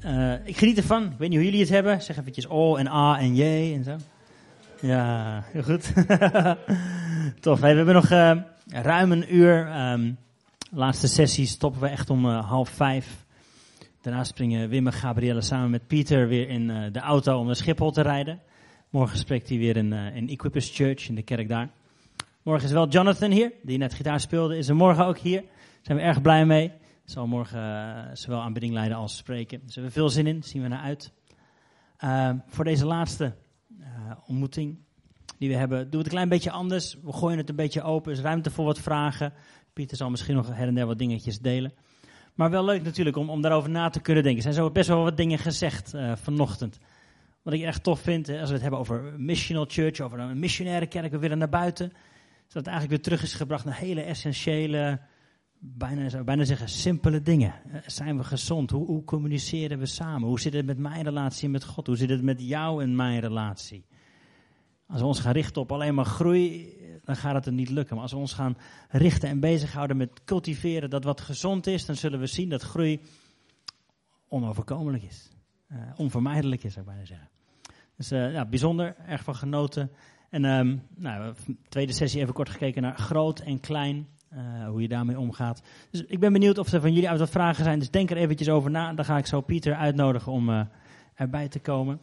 Eh, ik geniet ervan. Ik weet niet hoe jullie het hebben. Zeg eventjes O en A en J en zo. Ja, heel goed. Tof. We hebben nog eh, ruim een uur. Ehm, laatste sessie stoppen we echt om eh, half vijf. Daarna springen Wim en Gabrielle samen met Pieter weer in de auto om naar Schiphol te rijden. Morgen spreekt hij weer in, in Equippers Church in de kerk daar. Morgen is wel Jonathan hier, die net gitaar speelde. Is er morgen ook hier. Daar zijn we erg blij mee. Zal morgen eh, zowel aanbidding leiden als spreken. Dus we hebben veel zin in, zien we naar uit. Ehm, voor deze laatste eh, ontmoeting die we hebben, doen we het een klein beetje anders. We gooien het een beetje open, er is ruimte voor wat vragen. Pieter zal misschien nog her en der wat dingetjes delen. Maar wel leuk natuurlijk om, om daarover na te kunnen denken. Er zijn zo best wel wat dingen gezegd eh, vanochtend. Wat ik echt tof vind, als we het hebben over missional church, over een missionaire kerk, we willen naar buiten. Dat het eigenlijk weer terug is gebracht naar hele essentiële, bijna, zou bijna zeggen, simpele dingen. Eh, Zijn we gezond? Hoe, hoe communiceren we samen? Hoe zit het met mijn relatie met God? Hoe zit het met jou en mijn relatie? Als we ons gaan richten op alleen maar groei, dan gaat het er niet lukken. Maar als we ons gaan richten en bezighouden met cultiveren dat wat gezond is, dan zullen we zien dat groei onoverkomelijk is. Eh, onvermijdelijk is, zou ik bijna zeggen. Dus eh, ja, bijzonder, erg van genoten. En ehm nou, tweede sessie even kort gekeken naar groot en klein. Eh, hoe je daarmee omgaat. Dus ik ben benieuwd of er van jullie uit wat vragen zijn. Dus denk er eventjes over na. Dan ga ik zo Pieter uitnodigen om eh, erbij te komen.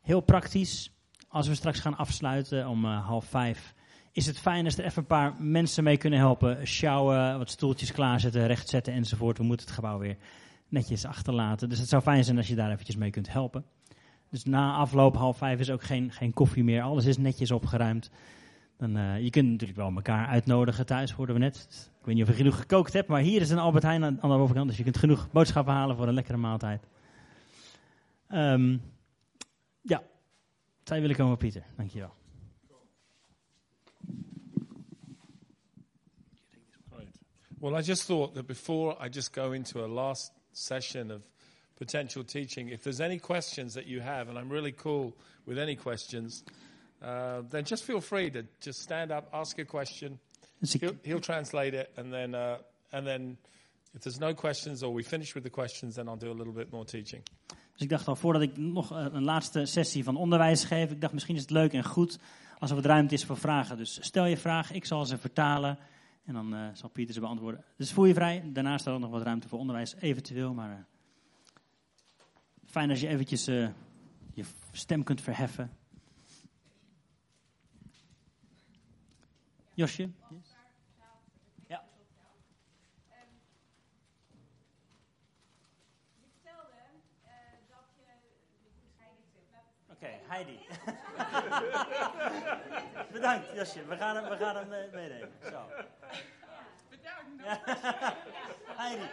Heel praktisch. Als we straks gaan afsluiten om eh, half vijf. Is het fijn als er even een paar mensen mee kunnen helpen. Sjouwen, wat stoeltjes klaarzetten, rechtzetten enzovoort. We moeten het gebouw weer netjes achterlaten. Dus het zou fijn zijn als je daar eventjes mee kunt helpen. Dus na afloop half vijf is ook geen, geen koffie meer. Alles is netjes opgeruimd. Dan, eh, je kunt natuurlijk wel elkaar uitnodigen thuis, hoorden we net. Ik weet niet of je genoeg gekookt hebt, maar hier is een Albert Heijn aan, de overkant. Dus je kunt genoeg boodschappen halen voor een lekkere maaltijd. Ehm, ja, zij willen komen, Pieter. Dankjewel. Well, I just thought that before I just go into a last session of potential teaching, if there's any questions that you have, and I'm really cool with any questions, uh, then just feel free to just stand up, ask a question. He'll, he'll translate it, and then uh, and then if there's no questions or we finish with the questions, then I'll do a little bit more teaching. dus ik dacht al, voordat ik nog eh, een laatste sessie van onderwijs geef, ik dacht misschien is het leuk en goed als er wat ruimte is voor vragen. Dus stel je vraag, ik zal ze vertalen en dan eh, zal Pieter ze beantwoorden. Dus voel je vrij. Daarnaast is er ook nog wat ruimte voor onderwijs, eventueel. Maar eh, fijn als je eventjes je stem kunt verheffen. Josje? Ja. Je vertelde eh, dat je. Ik scheiden terug. Oké, Heidi. Bedankt, Josje. We gaan hem, we gaan hem eh, meenemen. Zo. Bedankt. Ja. Heidi.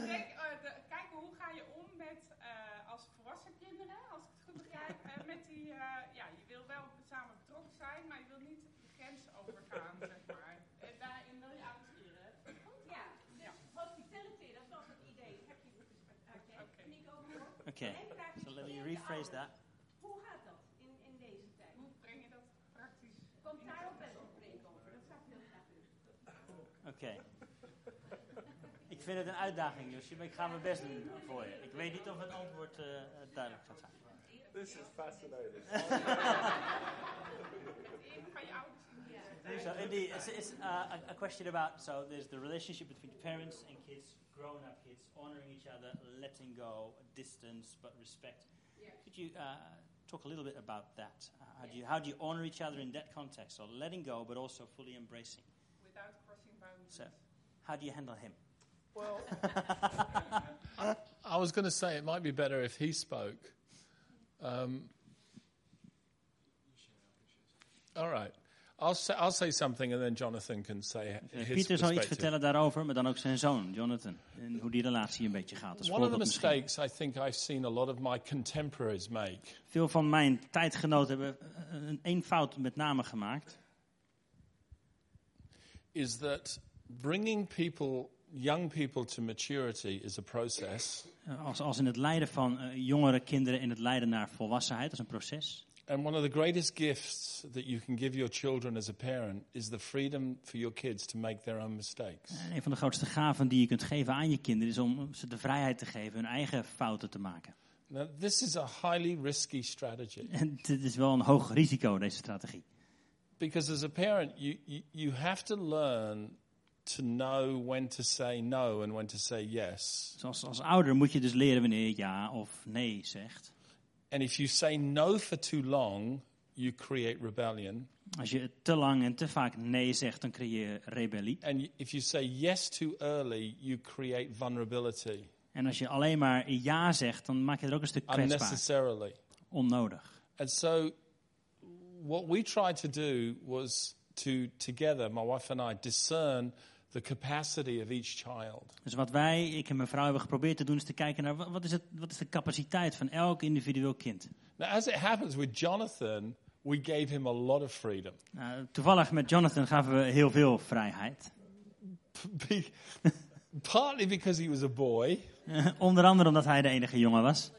Ik denk, eh, kijken hoe ga je om met eh, als volwassen kinderen, als ik het goed begrijp, eh, met die, eh, ja, je wil wel samen betrokken zijn, maar je wil niet overgaan, zeg maar. En daarin wil je aansturen. Goed? Ja. ja. Hospitality, dat was het idee. Heb je Oké. En ik ook nog. Oké, so let me rephrase that. Hoe gaat dat in, in deze tijd? Hoe breng je dat praktisch? Komt daar ook best wel preek over, dat zou ik heel graag willen. Oké. Ik vind het een uitdaging, Josje, maar ik ga mijn best doen voor je. Ik weet niet of het antwoord eh, duidelijk gaat zijn. This is fascinating. Een van je ouders in So indeed, it's, it's uh, a, a question about so there's the relationship between parents and kids, grown-up kids, honoring each other, letting go, distance but respect. Could you uh, talk a little bit about that? Uh, how do you how do you honor each other in that context? So letting go, but also fully embracing. without crossing boundaries. So, how do you handle him? Well, I, I was going to say it might be better if he spoke. Um, all right. I'll say, I'll say something and then Jonathan can say Uh, his Pieter zal iets vertellen daarover, maar dan ook zijn zoon, Jonathan. En hoe die relatie een beetje gaat. Als One of the misschien. mistakes I think I've seen a lot of my contemporaries make Veel van mijn tijdgenoten hebben eh, een, een fout met name gemaakt. is that bringing people, young people to maturity is a process, Als, als in het leiden van eh, jongere kinderen in het leiden naar volwassenheid, dat is een proces. And one of the greatest gifts that you can give your children as a parent is the freedom for your kids to make their own mistakes. En een van de grootste gaven die je kunt geven aan je kinderen is om ze de vrijheid te geven hun eigen fouten te maken. Now, this is a highly risky strategy En dit is wel een hoog risico, deze strategie. because as a parent, you, you, you have to learn to know when to say no and when to say yes. Dus als, als ouder moet je dus leren wanneer je ja of nee zegt. And if you say no for too long, you create rebellion. Als je te lang en te vaak nee zegt, dan creëer je rebellie. And if you say yes too early, you create vulnerability En als je alleen maar ja zegt, dan maak je er ook een stuk kwetsbaar. unnecessarily. Onnodig. And so, what we tried to do was to, together, my wife and I, discern the capacity of each child. Dus wat wij, ik en mijn vrouw, hebben geprobeerd te doen, is te kijken naar wa- wat is, het, wat is de capaciteit van elk individueel kind. Now, as it happens with Jonathan, we gave him a lot of freedom. Nou, toevallig met Jonathan gaven we heel veel vrijheid. Partly because he was a boy, onder andere omdat hij de enige jongen was.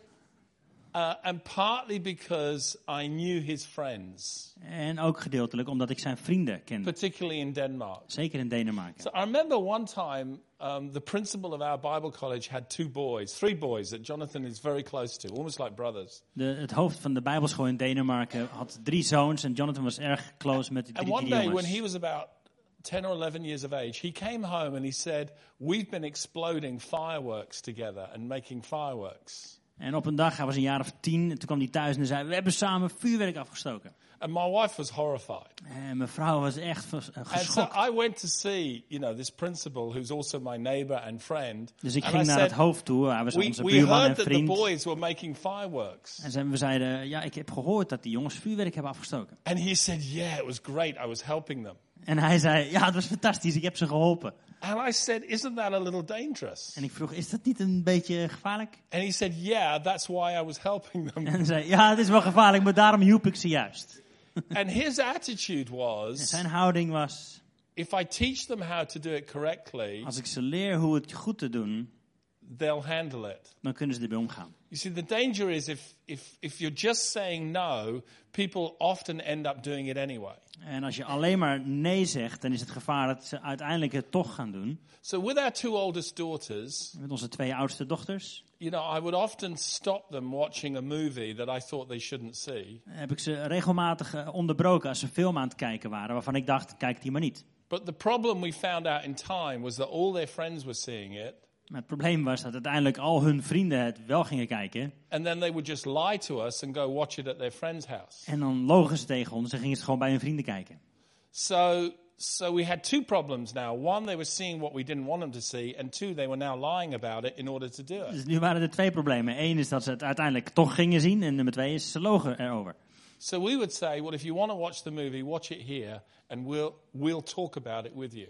Uh, and partly because I knew his friends, En ook gedeeltelijk omdat ik zijn vrienden kende. particularly in Denmark. Zeker in Denemarken. So I remember one time um, the principal of our Bible college had two boys, three boys that Jonathan is very close to, almost like brothers. De, het hoofd van de Bijbelschool in Denemarken had drie zoons en Jonathan was erg close met die And one day, when he was about 10 or 11 years of age, he came home and he said, We've been exploding fireworks together and making fireworks. En op een dag, hij was een jaar of tien, en toen kwam hij thuis en zei, we hebben samen vuurwerk afgestoken. And my wife was horrified. En mijn vrouw was echt eh, And so geschokt. I went to see, you know, this principal who's also my neighbor and friend. Dus ik and ging I naar het hoofd toe, hij was we, onze we buurman en heard that the vriend. boys were making fireworks. En ze- we zeiden, ja, ik heb gehoord dat die jongens vuurwerk hebben afgestoken. And he said, Yeah, it was great. I was helping them. En hij zei, ja, het was fantastisch, ik heb ze geholpen. And I said, Isn't that a little dangerous? En ik vroeg, is dat niet een beetje gevaarlijk? And he said, Yeah, that's why I was helping them. En hij zei, ja, het is wel gevaarlijk, maar daarom hielp ik ze juist. and his attitude En was zijn houding was, if I teach them how to do it correctly, als ik ze leer hoe het goed te doen, they'll handle it. dan kunnen ze ermee omgaan. You see, the danger is if, if, if you're just saying no, people often end up doing it anyway. En als je alleen maar nee zegt, dan is het gevaar dat ze uiteindelijk het toch gaan doen. So, with our two oldest daughters, Met onze twee oudste dochters you know, I would often stop them watching a movie that I thought they shouldn't see. heb ik ze regelmatig eh, onderbroken als ze een film aan het kijken waren, waarvan ik dacht, kijk die maar niet. But the problem we found out in time was that all their friends were seeing it, Maar het probleem was dat uiteindelijk al hun vrienden het wel gingen kijken. and then they would just lie to us and go watch it at their friend's house. En dan logen ze tegen ons en gingen ze gewoon bij hun vrienden kijken. So, so we had two problems now. One, they were seeing what we didn't want them to see, and two, they were now lying about it in order to do it. Dus nu waren er twee problemen. Eén is dat ze het uiteindelijk toch gingen zien. En nummer twee is ze logen erover. So we would say, well, if you want to watch the movie, watch it here, and we'll we'll talk about it with you.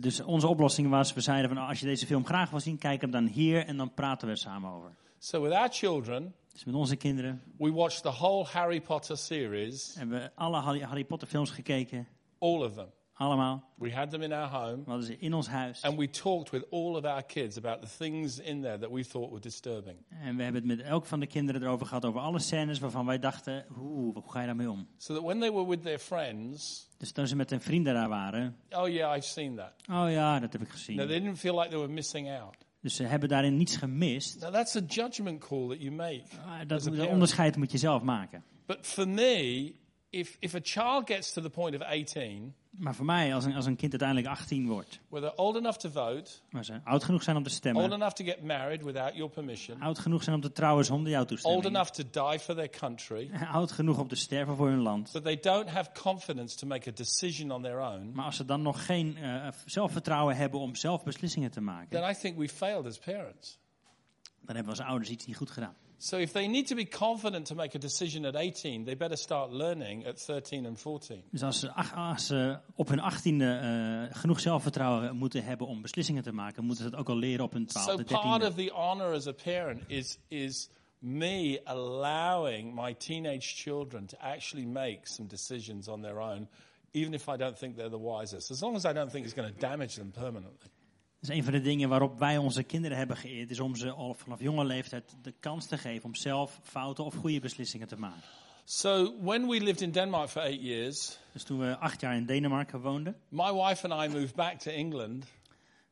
Dus onze oplossing was, we zeiden van als je deze film graag wil zien, kijk hem dan hier en dan praten we er samen over. So with our children, Dus met onze kinderen we watched the whole Harry Potter series, hebben we alle Harry, Harry Potter films gekeken. all of them. Allemaal. We had them in our home, We hadden ze in ons huis. and we talked with all of our kids about the things in there that we thought were disturbing. En we hebben het met elk van de kinderen erover gehad, over alle scènes waarvan wij dachten, hoe, hoe ga je daarmee om? So that when they were with their friends, Dus toen ze met hun vrienden daar waren, oh yeah, I've seen that. oh ja, dat heb ik gezien. they didn't feel like they were missing out. Dus ze hebben daarin niets gemist. Now that's a judgment call that you make. Maar dat, dat onderscheid moet je zelf maken. But for me, if, if a child gets to the point of 18 Maar voor mij, als een, als een kind uiteindelijk 18 wordt, where they're old enough to vote, waar ze oud genoeg zijn om te old stemmen, enough to get married without your permission, oud genoeg zijn om te trouwen zonder jouw old toestemming, enough to die for their country, oud genoeg om te sterven voor hun land. but they don't have confidence to make a decision on their own, Maar als ze dan nog geen eh, zelfvertrouwen hebben om zelf beslissingen te maken, then I think we failed as parents. dan hebben we als ouders iets niet goed gedaan. So if they need to be confident to make a decision at 18, they better start learning at 13 and 14. Dus als ze, ach- als ze op hun achttiende eh genoeg zelfvertrouwen moeten hebben om beslissingen te maken, moeten ze dat ook al leren op hun So twaalfde, part of the honor as a parent is is me allowing my teenage children to actually make some decisions on their own, even if I don't think they're the wisest, as long as I don't think it's going to damage them permanently. Is een van de dingen waarop wij onze kinderen hebben geëerd, is om ze al vanaf jonge leeftijd de kans te geven om zelf foute of goede beslissingen te maken. So when we lived in Denmark for eight years, Dus toen we acht jaar in Denemarken woonden, my wife and I moved back to England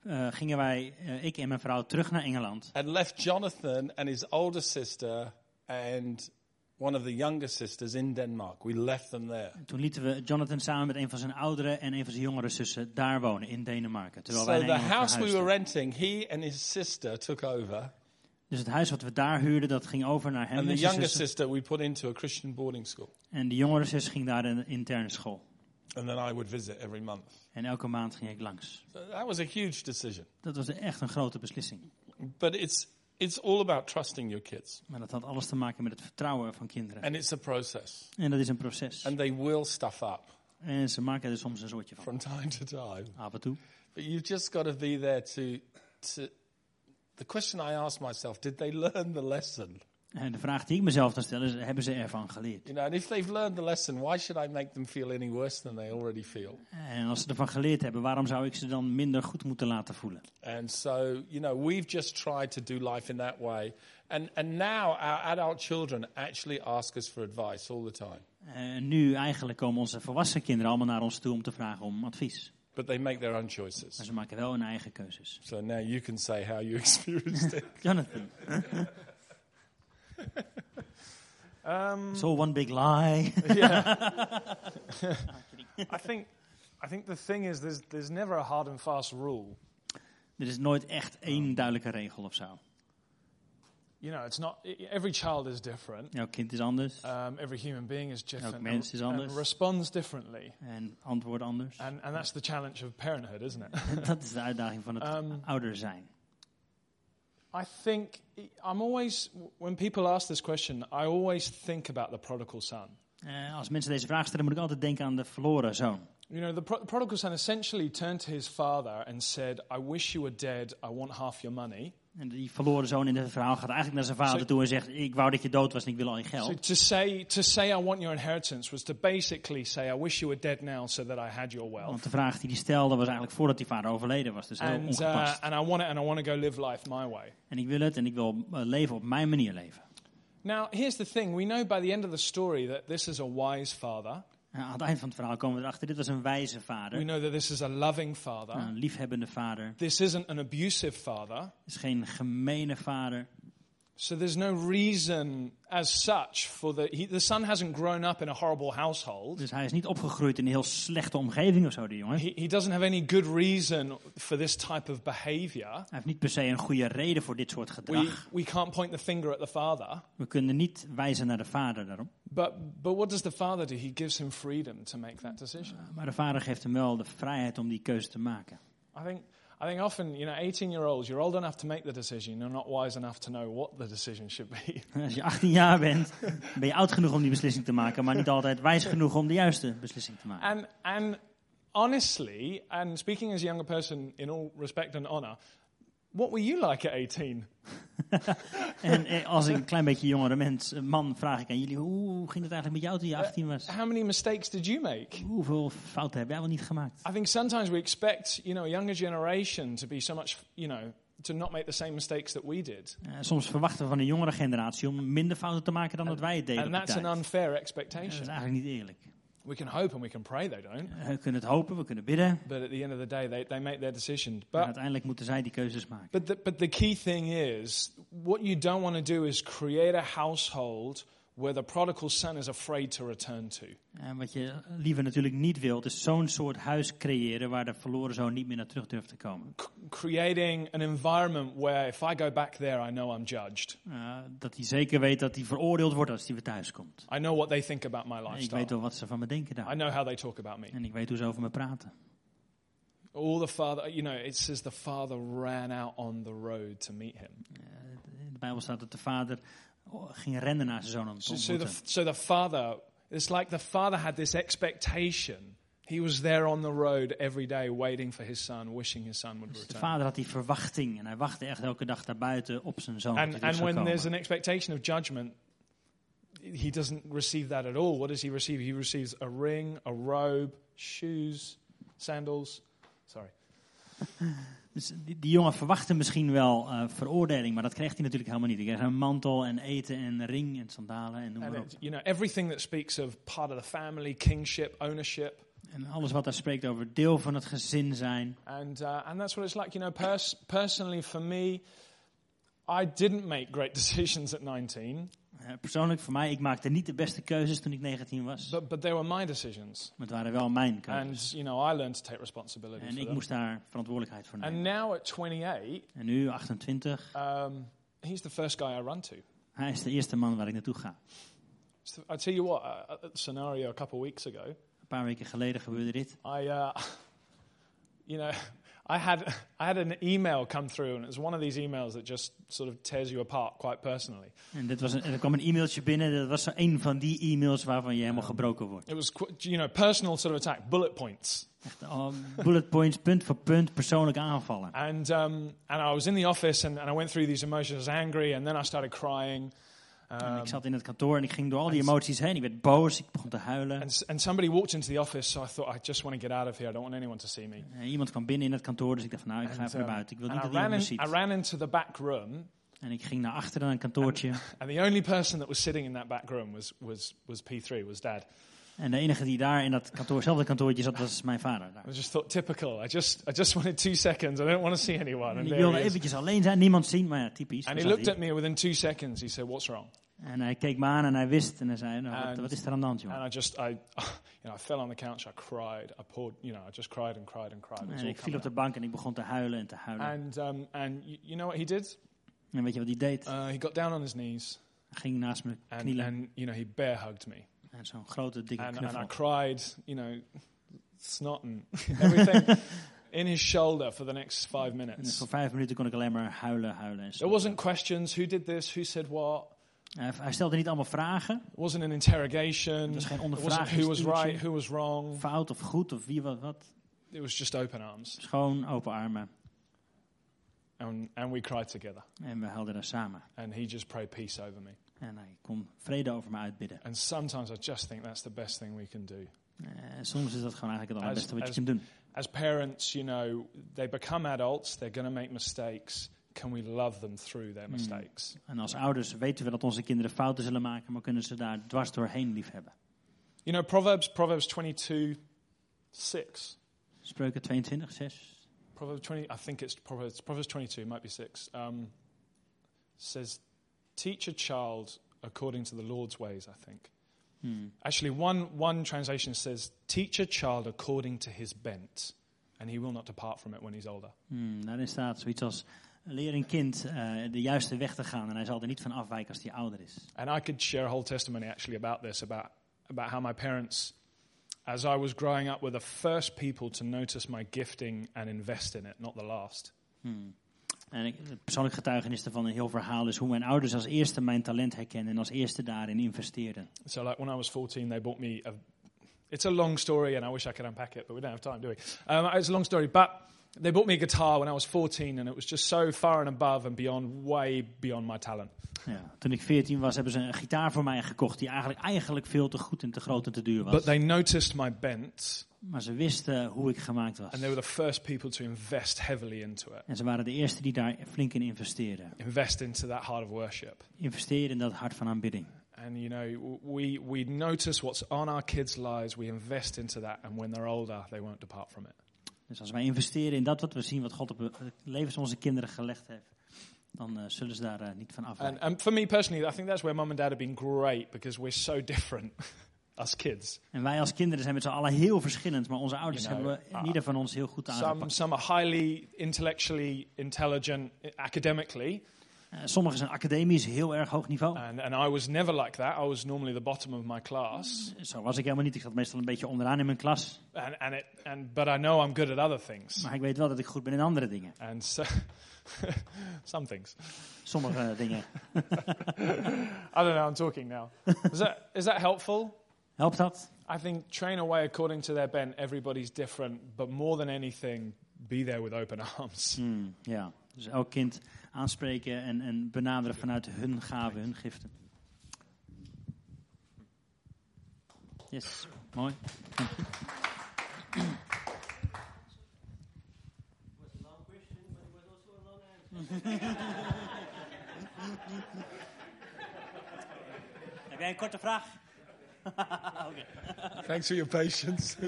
eh, gingen wij, eh, ik en mijn vrouw, terug naar Engeland. and left Jonathan and his older sister and one of the younger sisters in Denmark. We left them there. Toen lieten we Jonathan samen met een van zijn oudere en een van zijn jongere zussen daar wonen in Denemarken. Terwijl wij So naar the house we were renting, he and his sister took over, Dus het huis wat we daar huurden, dat ging over naar hem and en the younger sister we put into a Christian boarding school. En die jongere zus ging daar in een interne school. And then I would visit every month. En elke maand ging ik langs. So that was a huge decision. Dat was echt een grote beslissing. But it's, it's all about trusting your kids. Maar dat had alles te maken met het vertrouwen van kinderen. And it's a process. En dat is een proces. And they will stuff up En ze maken er soms een soortje van. from time to time. Af en toe. But you've just got to be there to, to. The question I ask myself: Did they learn the lesson? En de vraag die ik mezelf dan stel is, hebben ze ervan geleerd? You know, and if they've learned the lesson, why should I make them feel any worse than they already feel? En als ze ervan geleerd hebben, waarom zou ik ze dan minder goed moeten laten voelen? And so, you know, we've just tried to do life in that way. And and now our adult children actually ask us for advice all the time. En nu eigenlijk komen onze volwassen kinderen allemaal naar ons toe om te vragen om advies. But they make their own Maar choices. ze maken wel hun eigen keuzes. So now you can say how you experienced it. Jonathan, Um, it's all one big lie. yeah. I think, I think the thing is, there's, there's never a hard and fast rule. er is nooit echt één duidelijke regel of zo. You know, it's not. i- Every child is different. Jouw kind is anders Um, every human being is different. mens is and, anders. and responds differently. en antwoord anders. And, and that's the challenge of parenthood, isn't it? Dat is de uitdaging van het Um, ouder zijn. I think I'm always, when people ask this question, I always think about the prodigal son. Eh, als mensen deze vraag stellen, moet ik altijd denken aan de verloren zoon. You know, the pro- prodigal son essentially turned to his father and said, I wish you were dead, I want half your money. En die verloren zoon in dit verhaal gaat eigenlijk naar zijn vader toe en zegt: Ik wou dat je dood was en ik wil al je So geld. to say, to say I want your inheritance was to basically say, I wish you were dead now so that I had your wealth. Want de vraag die hij stelde was eigenlijk voordat die vader overleden was. Dus heel And, uh, ongepast. and I want it and I want to go live life my way. En ik wil het en ik wil eh, leven op mijn manier leven. Now, here's the thing. We know by the end of the story that this is a wise father. Aan het eind van het verhaal komen we erachter: dit was een wijze We vader. know that this is a loving father. Een liefhebbende vader. This isn't an abusive father. Het is geen gemene vader. So there's no reason as such for the he, the son hasn't grown up in a horrible household. Dus hij is niet opgegroeid in een heel slechte omgeving of zo, die jongen. He, he doesn't have any good reason for this type of behavior. Hij heeft niet per se een goede reden voor dit soort gedrag. we can't point the finger at the father. We kunnen niet wijzen naar de vader daarom. But, but what does the father do? He gives him freedom to make that decision. Maar de vader geeft hem wel de vrijheid om die keuze te maken. I think, I think often, you know, 18 year olds, you're old enough to make the decision. You're not wise enough to know what the decision should be. Als je 18 jaar bent, ben je oud genoeg om die beslissing te maken, maar niet altijd wijs genoeg om de juiste beslissing te maken. And, and honestly, and speaking as a younger person in all respect and honor, what were you like at 18? En eh, als een klein beetje jongere mens, een man, vraag ik aan jullie, hoe ging het eigenlijk met jou toen je 18 was? How many mistakes did you make? Hoeveel fouten heb jij wel niet gemaakt? I think sometimes we expect, you know, a younger generation to be so much, you know, to not make the same mistakes that we did. Eh, soms verwachten we van de jongere generatie om minder fouten te maken dan dat wij het deden And that's an unfair Dat is expectation. eigenlijk niet eerlijk. We can hope and we can pray they don't. We kunnen het hopen, we kunnen bidden, But at the end of the day, they, they make their decision. maar But, uiteindelijk moeten zij die keuzes maken. but, the, but the key thing is what you don't want to do is create a household where the prodigal son is afraid to return to. En wat je liever natuurlijk niet wilt, is zo'n soort huis creëren waar de verloren zoon niet meer naar terug durft te komen. C- creating an environment where if I go back there, I know I'm judged. Eh, dat hij zeker weet dat hij veroordeeld wordt als hij weer thuis komt. I know what they think about my En ik lifestyle. weet wel wat ze van me denken I daar. know how they talk about me. En ik weet hoe ze over me praten. All the father, you know, it says the father ran out on the road to meet him. In de Bijbel staat dat de vader ging rennen naar zijn zoon om te So, so, the, ontmoeten. so the father, it's like the father had this expectation. He was there on the road every day waiting for his son, wishing his son would Dus de return. vader had die verwachting en hij wachtte echt elke dag daar buiten op zijn zoon. And, and when there's komen. an expectation of judgment, he doesn't receive that at all. What does he receive? He receives a ring, a robe, shoes, sandals. Sorry. Dus die, jongen verwachtte misschien wel eh, veroordeling, maar dat kreeg hij natuurlijk helemaal niet. Hij kreeg een mantel en eten en ring en sandalen en noem maar op. you know, everything that speaks of part of the family, kingship, ownership. En alles wat daar spreekt over deel van het gezin zijn. And, uh, and that's what it's like. You know, pers- personally for me, I didn't make great decisions at 19, Eh, persoonlijk voor mij, ik maakte niet de beste keuzes toen ik 19 was. but, but they were my decisions. Maar het waren wel mijn keuzes. And, you know, I learned to take responsibility En ik them. moest daar verantwoordelijkheid voor And nemen. now at 28, En nu, 28, um, he's the first guy I run to. hij is de eerste man waar ik naartoe ga. So I tell you what, uh, a scenario a couple of weeks ago, Een paar weken geleden gebeurde dit. I, uh, you know, I had I had an email come through, and it was one of these emails that just sort of tears you apart quite personally. En dit was een, er kwam een e-mailtje binnen. Dat was een van die e-mails waarvan je helemaal gebroken wordt. It was, you know, personal sort of attack, bullet points. Echt, oh, bullet points, punt voor punt, persoonlijk aanvallen. And um, and I was in the office, and, and I went through these emotions. I was angry, and then I started crying. En Um, ik zat in het kantoor en ik ging door al die emoties heen. Ik werd boos, ik begon te huilen. and, and somebody walked into the office, so I thought, I just want to get out of here. I don't want anyone to see me. En iemand kwam binnen in het kantoor, dus ik dacht van nou, ik ga And, even naar um, buiten. Ik wil and niet I dat iemand me I ziet. ran into the back room, En ik ging naar achteren een kantoortje. and the only person that was sitting in that back room was, was, was P3, was dad. En de enige die daar in dat kantoorzelfde kantoortje zat, was mijn vader. Daar. I just thought, typical. I just, I just wanted two seconds. I don't want to see anyone. En And, ik there wilde eventjes alleen zijn, niemand zien, maar ja, typisch. and he looked at me within two seconds. He said, "What's wrong?" En hij keek me aan en hij wist en hij zei, nou, wat, And- wat is er aan de hand, jongen? And I just, I, you know, I fell on the couch. I cried. I poured, you know, I just cried and cried and cried. En ik viel op de bank en ik begon te huilen en te huilen. And um, and you, know what he did? En weet je wat hij deed? Uh, he got down on his knees Hij ging naast me and, knielen and you know, he bear hugged me. En zo'n grote, dikke And, and I knuffel. cried, you know, snot and everything in his shoulder for the next five En minutes. voor vijf minuten kon ik alleen maar huilen, huilen en There wasn't questions. Who did this? Who said what? Hij, stelde niet allemaal vragen, It wasn't an interrogation. Het was geen wasn't who was right, who was wrong. fout of goed of wie wat wat. It was just open arms. Schoon, open armen. And, and we cried together. En we huilden daar samen. And he just prayed peace over me. En hij kon vrede over me uitbidden. And sometimes I just think that's the best thing we can do. En soms is dat gewoon eigenlijk het allerbeste wat je kunt doen. As parents, you know, they become adults, they're going to make mistakes. Can we love them through their mistakes? En als ouders weten we dat onze kinderen fouten zullen maken, maar kunnen ze daar dwars doorheen liefhebben. You know, Proverbs, Proverbs 22, 6. Spreuken 22, 6. Proverbs 20, I think it's Proverbs, Proverbs 22, it might be 6. Um, says, teach a child according to the Lord's ways, I think. Hmm. Actually, one, one translation says, teach a child according to his bent, and he will not depart from it when he's older. Hmm, daarin staat zoiets als, leer een kind eh, de juiste weg te gaan en hij zal er niet van afwijken als hij ouder is. And I could share a whole testimony actually about this, about, about how my parents, as I was growing up, were the first people to notice my gifting and invest in it, not the last. Hmm. En ik, het persoonlijk getuigenis ervan een heel verhaal is hoe mijn ouders als eerste mijn talent herkennen en als eerste daarin investeerden. So, like when I was 14, they bought me a. It's a long story, and I wish I could unpack it, but we don't have time, do we? Um, it's a long story, but they bought me a guitar when I was 14, and it was just so far and above and beyond, way beyond my talent. Ja, toen ik 14 was, hebben ze een gitaar voor mij gekocht die eigenlijk, eigenlijk veel te goed en te groot en te duur was. But they noticed my bent, Maar ze wisten hoe ik gemaakt was. and they were the first people to invest heavily into it, En ze waren de eerste die daar flink in investeerden. invest into that heart of worship. Investeren in dat hart van aanbidding. And you know, we we notice what's on our kids' lives, we invest into that, and when they're older, they won't depart from it. Dus als wij investeren in dat wat we zien, wat God op het leven van onze kinderen gelegd heeft, dan eh, zullen ze daar eh, niet van afwijken. and for me personally, I think that's where mum and dad have been great because we're so different, us kids. En wij als kinderen zijn met z'n allen heel verschillend, maar onze ouders You know, hebben we, uh, ieder van ons heel goed Some, aangepakt. some are highly intellectually intelligent eh, academically, sommigen zijn academisch heel erg hoog niveau. and, and I was never like that. I was normally the bottom of my class, Zo was ik helemaal niet. Ik zat meestal een beetje onderaan in mijn klas. and, and it, and, but I know I'm good at other things. Maar ik weet wel dat ik goed ben in andere dingen. And so, some things. Sommige dingen. I don't know, I'm talking now. Is that, is that helpful? Helpt dat? I think train away according to their bent. Everybody's different, but more than anything, be there with open arms. Hmm, ja. Dus elk kind aanspreken en, en benaderen vanuit hun gaven, hun giften. Yes, mooi. Dank je. Heb jij een korte vraag? Oké. Thanks for your patience.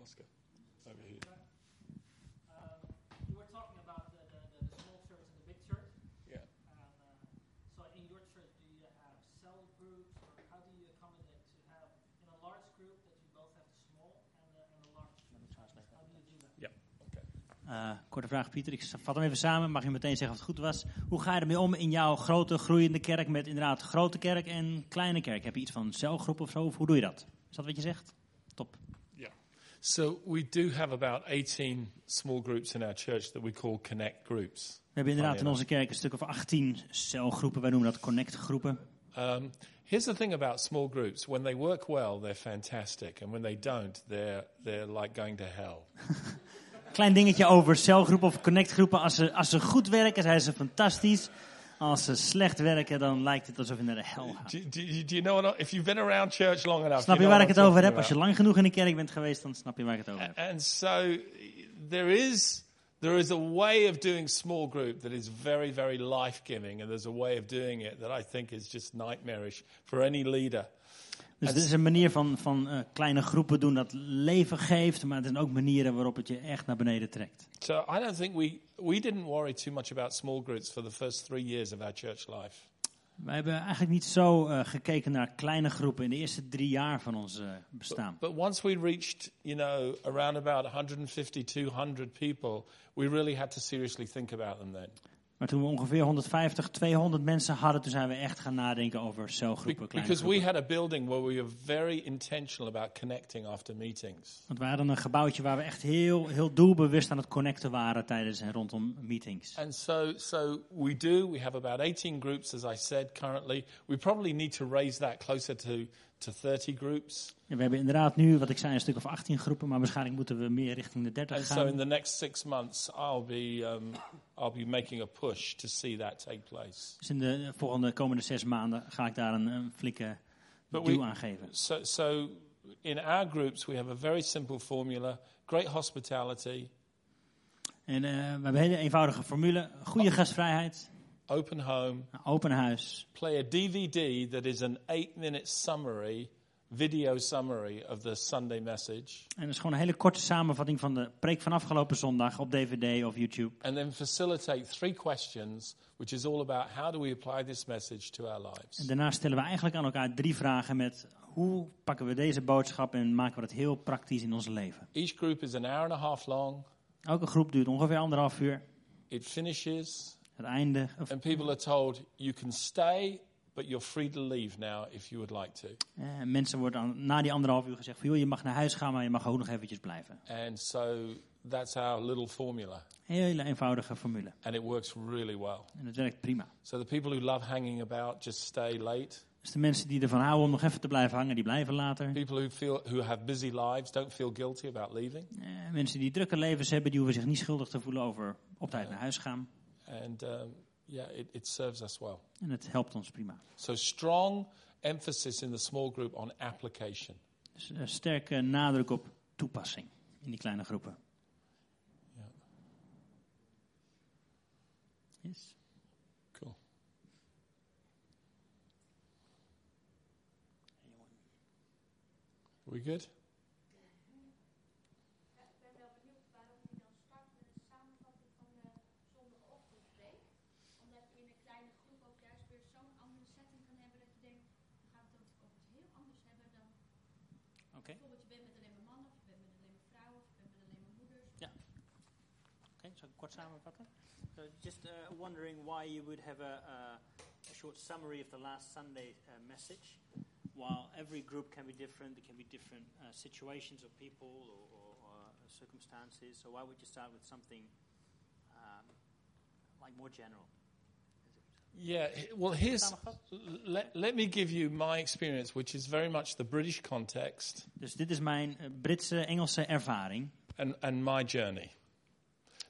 Oscar, over here. you were talking about the, the, the, the small church and the big church. Yeah. And, uh, so in your church, do you have cell groups, or how do you accommodate to have in a large group that you both have the small and the, and the large? How do you do that? Yeah. Okay. Uh, korte vraag, Pieter. Ik vat hem even samen. Mag je meteen zeggen of het goed was? Hoe ga je ermee om in jouw grote groeiende kerk met inderdaad grote kerk en kleine kerk? Heb je iets van celgroep of zo? Of hoe doe je dat? Is dat wat je zegt? Top. Yeah. So we do have about 18 small groups in our church that we call connect groups. We hebben inderdaad in onze kerk een stuk of 18 celgroepen. Wij noemen dat connect-groepen. Um, here's the thing about small groups: when they work well, they're fantastic, and when they don't, they're they're like going to hell. Klein dingetje over celgroepen of connectgroepen. Als ze, als ze goed werken, zijn ze fantastisch. Als ze slecht werken, dan lijkt het alsof je naar de hel gaat. Do, do, you- do you know what? I- If you've been around church long enough, Snap je waar ik het over heb? Als je lang genoeg in de kerk bent geweest, dan snap je waar ik het over heb. And so there is there is a way of doing small group that is very very life giving, and there's a way of doing it that I think is just nightmarish for any leader. Dus dit is een manier van, van eh, kleine groepen doen dat leven geeft, maar er zijn ook manieren waarop het je echt naar beneden trekt. So I don't think we we didn't worry too much about small groups for the first three years of our church life. Wij hebben eigenlijk niet zo eh, gekeken naar kleine groepen in de eerste drie jaar van ons eh, bestaan. But once we reached, you know, around about 150, 200 people, we really had to seriously think about them then. Maar toen we ongeveer 150, 200 mensen hadden, toen zijn we echt gaan nadenken over celgroepen, kleine because we groepen. had a building where we were very intentional about connecting after meetings. Want we hadden een gebouwtje waar we echt heel, heel doelbewust aan het connecten waren tijdens en rondom meetings. And so, so we do. We have about 18 groups, as I said, currently. We probably need to raise that closer to, to 30 groups. En we hebben inderdaad nu, wat ik zei, een stuk of 18 groepen, maar waarschijnlijk moeten we meer richting de 30 And so gaan. in the next six months, I'll be, um, I'll be making a push to see that take place. Dus in de volgende komende zes maanden ga ik daar een, een flinke duw aan geven. So, so in our groups, we have a very simple formula: great hospitality, En eh, we hebben een hele eenvoudige formule. Goede gastvrijheid, open home. een open huis. Play a DVD that is an eight-minute summary, video summary of the Sunday message, En dat is gewoon een hele korte samenvatting van de preek van afgelopen zondag op DVD of YouTube. and then facilitate three questions, which is all about how do we apply this message to our En lives. daarna stellen we eigenlijk aan elkaar drie vragen met hoe pakken we deze boodschap en maken we dat heel praktisch in ons leven. Each group is an hour and a half long. Elke groep duurt ongeveer anderhalf uur. It finishes, Het einde, of, and people are told you can stay, but you're free to leave now if you would like to. eh, mensen worden dan na die anderhalf uur gezegd joh, je mag naar huis gaan, maar je mag ook nog eventjes blijven. And so that's our little formula, Hele eenvoudige formule. and it works really well. En het werkt prima. So the people who love hanging about just stay late. Dus de mensen die ervan houden om nog even te blijven hangen, die blijven later. People who feel who have busy lives don't feel guilty about leaving. Eh, mensen die drukke levens hebben, die hoeven zich niet schuldig te voelen over op tijd naar huis gaan. And um, yeah, it, it serves us well. En het helpt ons prima. So strong emphasis in the small group on application. Dus eh, sterke nadruk op toepassing in die kleine groepen. Yes. Cool. We good? Oké. bijvoorbeeld je bent met alleen maar mannen, of je bent met alleen maar vrouwen, of je bent met alleen maar moeders. Oké, zal ik kort samenvatten? So just uh, wondering why you would have a, uh, a short summary of the last Sunday uh, message. While every group can be different, there can be different uh, situations of people or, or, or circumstances. So why would you start with something um, like more general? Yeah. Well, here's let, let me give you my experience, which is very much the British context Dus dit is mijn uh, Britse, Engelse ervaring. and, and my journey.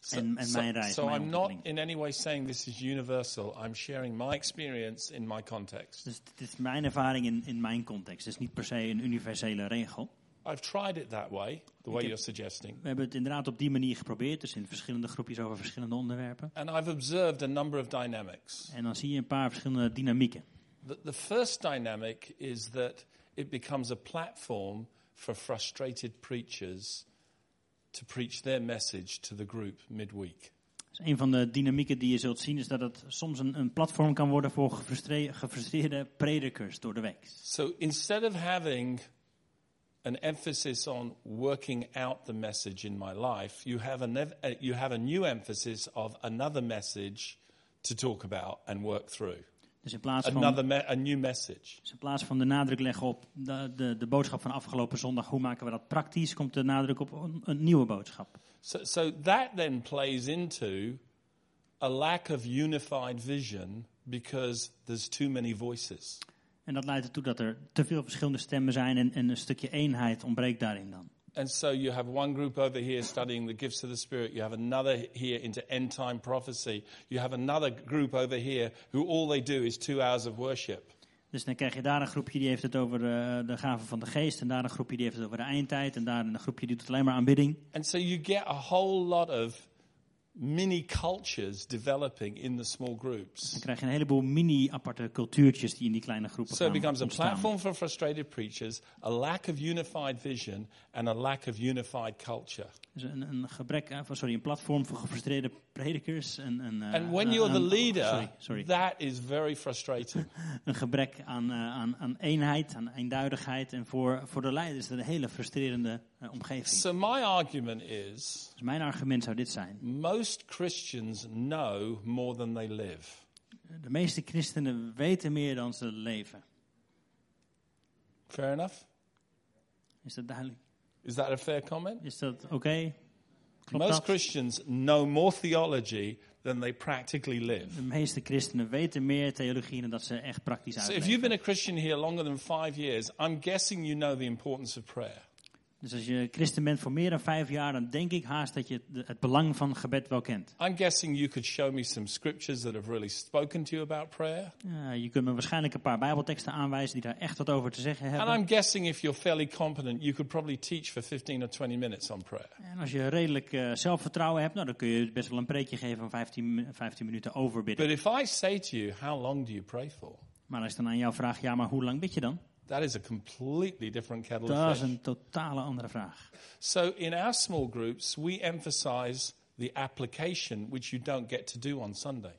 So, En- en so- mijn reis, so mijn I'm not in any way saying this is universal. I'm sharing my experience in my context. Dus dit is mijn ervaring in, in mijn context. Het is niet per se een universele regel. I've tried it that way, the way heb- you're suggesting. We hebben het inderdaad op die manier geprobeerd, dus in verschillende groepjes over verschillende onderwerpen. And I've observed a number of dynamics. En dan zie je een paar verschillende dynamieken. The, the first dynamic is that it becomes a platform for frustrated preachers to preach their message to the group midweek. Dus een van de dynamieken die je zult zien is dat het soms een, een platform kan worden voor gefrustre- gefrustreerde predikers door de week. So instead of having an emphasis on working out the message in my life, you have a, nev- uh, you have a new emphasis of another message to talk about and work through. Dus in plaats van, Another me- a new message. dus in plaats van de nadruk leggen op de, de, de boodschap van afgelopen zondag, hoe maken we dat praktisch, komt de nadruk op een, een nieuwe boodschap. So, so that then plays into a lack of unified vision because there's too many voices. En dat leidt ertoe dat er te veel verschillende stemmen zijn en, en een stukje eenheid ontbreekt daarin dan. And so you have one group over here studying the gifts of the Spirit. You have another here into end time prophecy. You have another group over here who all they do is two hours of worship. Dus dan krijg je daar een groepje die heeft het over eh, de gaven van de geest. En daar een groepje die heeft het over de eindtijd. En daar een groepje die doet alleen maar aanbidding. And so you get a whole lot of mini cultures developing in the small Dan groups. krijg je een heleboel mini-aparte cultuurtjes die in die kleine groepen So it gaan becomes a ontstaan. platform for frustrated preachers, a lack of unified vision, and a lack of unified culture. Dus een, een gebrek, aan- sorry, een platform voor gefrustreerde predikers. En, en, eh, And when you're the leader, Sorry, sorry. that is very frustrating. Een gebrek aan, eh, aan, aan eenheid, aan eenduidigheid. En voor, voor de leiders is dat een hele frustrerende eh, omgeving. so my argument is Dus mijn argument zou dit zijn. most Christians know more than they live. De meeste christenen weten meer dan ze leven. Fair enough? Is dat duidelijk? Is that a fair comment? Is dat oké? Klopt Most dat? Christians know more theology than they practically live. De meeste christenen weten meer theologie dan dat ze echt praktisch So if uitleven. you've been a Christian here longer than five years, I'm guessing you know the importance of prayer. Dus als je christen bent voor meer dan vijf jaar, dan denk ik haast dat je het, belang van gebed wel kent. I'm guessing you could show me some scriptures that have really spoken to you about prayer. Ja, je kunt me waarschijnlijk een paar bijbelteksten aanwijzen die daar echt wat over te zeggen And hebben. I'm guessing if you're fairly competent, you could probably teach for 15 or 20 minutes on prayer. En als je redelijk eh, zelfvertrouwen hebt, nou, dan kun je best wel een preekje geven van 15, mi- 15 minuten over bidden. But if I say to you, how long do you pray for? Maar als ik dan aan jou vraag, ja, maar hoe lang bid je dan? That is a completely different kettle Dat of is fish. een totale andere vraag. So in our small groups, we emphasize the application, which you don't get to do on Sunday.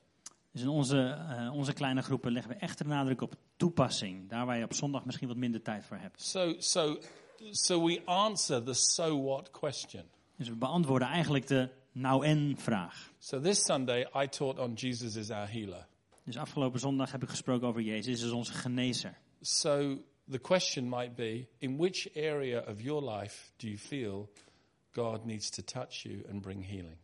Dus in onze, eh, onze kleine groepen leggen we echt de nadruk op toepassing. Daar waar je op zondag misschien wat minder tijd voor hebt. So, so, so we answer the so what question. Dus we beantwoorden eigenlijk de nou en vraag. So this Sunday, I taught on Jesus is our healer. Dus afgelopen zondag heb ik gesproken over Jezus, is onze genezer. So the question might be in which area of your life do you feel God needs to touch you and bring healing?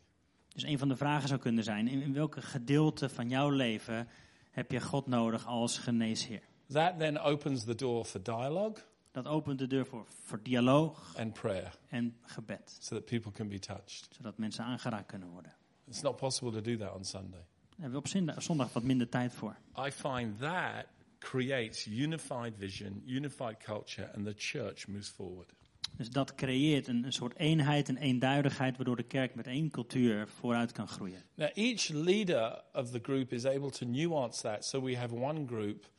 Dus een van de vragen zou kunnen zijn, in, welke gedeelte van jouw leven heb je God nodig als geneesheer? That then opens the door for dialogue Dat opent de deur voor, voor dialoog and prayer en gebed. so that people can be touched. Zodat mensen aangeraakt kunnen worden. It's not possible to do that on Sunday. Daar hebben we op zondag wat minder tijd voor. I find that creates unified vision, unified culture, and the church moves forward. Dus dat creëert een, een soort eenheid en eenduidigheid, waardoor de kerk met één cultuur vooruit kan groeien. Now, each leader of the group is able to nuance that. So we have one group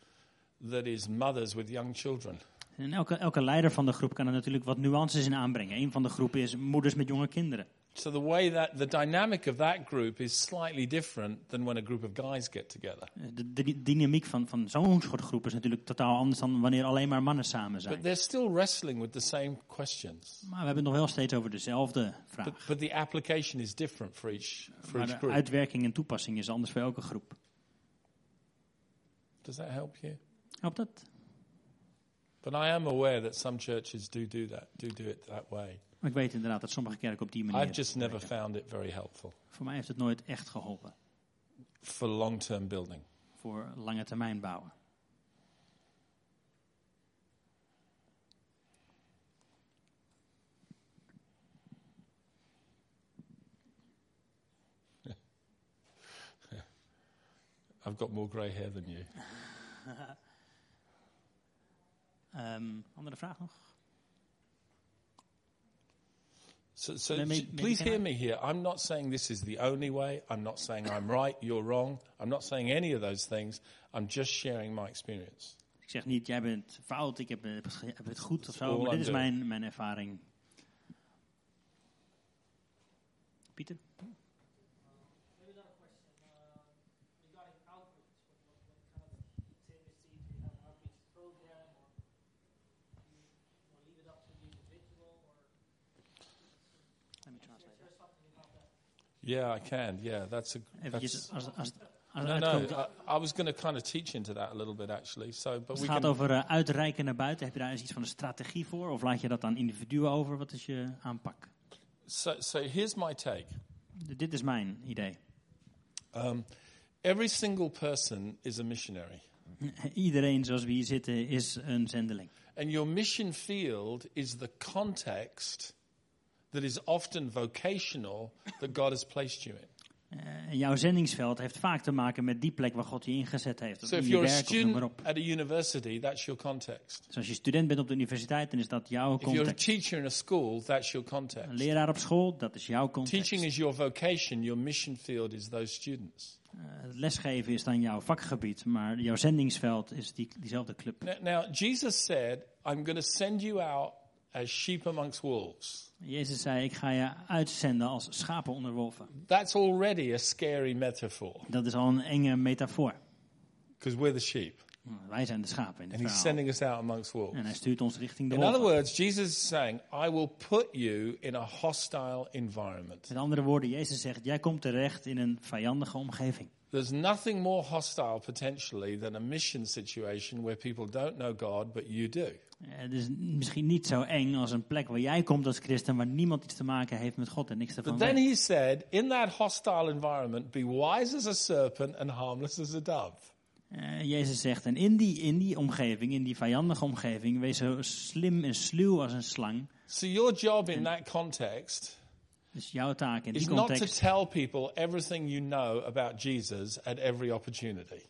that is mothers with young children. En elke, elke leider van de groep kan er natuurlijk wat nuances in aanbrengen. Een van de groepen is moeders met jonge kinderen. So the way that the dynamic of that group is slightly different than when a group of guys get together. De, de dynamiek van, van zo'n soort groep is natuurlijk totaal anders dan wanneer alleen maar mannen samen zijn. But they're still wrestling with the same questions. Maar we hebben het nog wel steeds over dezelfde vraag. But, but the application is different for each, for Maar each de group. uitwerking en toepassing is anders voor elke groep. Does that help you? Helpt dat? But I am aware that some churches do do that, do do it that way. Maar ik weet inderdaad dat sommige kerken op die manier. I've just never werken. found it very helpful Voor mij heeft het nooit echt geholpen. for long-term building. Voor lange termijn bouwen. I've got more grey hair than you. Ehm, andere vraag nog? So, so Let me- j- maybe please hear I- me here. I'm not saying this is the only way. I'm not saying I'm right, you're wrong. I'm not saying any of those things. I'm just sharing my experience. Ik zeg niet, jij bent fout, ik heb, heb, het, ge- goed of zo, maar dit is doing. mijn, mijn ervaring. Pieter? Yeah, I can. Yeah, that's a. That's, no, no. I, I was going to kind of teach into that a little bit, actually. So, but het gaat over eh, uitreiken naar buiten, heb je daar eens iets van een strategie voor? Of laat je dat aan individuen over? Wat is je aanpak? So, so here's my take. D- dit is mijn idee. Um, every single person is a missionary. Iedereen zoals we hier zitten is een zendeling. And your mission field is the context that is often vocational that God has placed you in. En jouw zendingsveld heeft vaak te maken met die plek waar God je ingezet heeft. Of So in je werk of noem maar op. at a university, that's your context. Dus als je student bent op de universiteit, dan is dat jouw If you're a context. teacher in a school, that's your Een context. leraar op school, dat is jouw context. Teaching is your vocation, your mission field is those students. Het lesgeven is dan jouw vakgebied, maar jouw zendingsveld is die, diezelfde club. Now, now, Jesus said, I'm going to send you out as sheep amongst wolves. Jezus zei, ik ga je uitzenden als schapen onder wolven. That's already a scary metaphor Dat is al een enge metafoor. because we're the sheep. Wij zijn de schapen in het And he's verhaal. sending us out amongst wolves. En hij stuurt ons richting de In other wolven. words, Jesus is saying, I will put you in a hostile environment. Met andere woorden, Jezus zegt, jij komt terecht in een vijandige omgeving. There's nothing more hostile potentially than a mission situation where people don't know God, but you do. Eh, Het is misschien niet zo eng als een plek waar jij komt als christen, waar niemand iets te maken heeft met God en niks ervan But then weet. he said, in that hostile environment, be wise as a serpent and harmless as a dove. Eh, Jezus zegt, en in die, in die omgeving, in die vijandige omgeving, wees zo slim en sluw als een slang. So your job in that context Dus jouw taak in is die not to context, tell people everything you know about Jesus at every opportunity.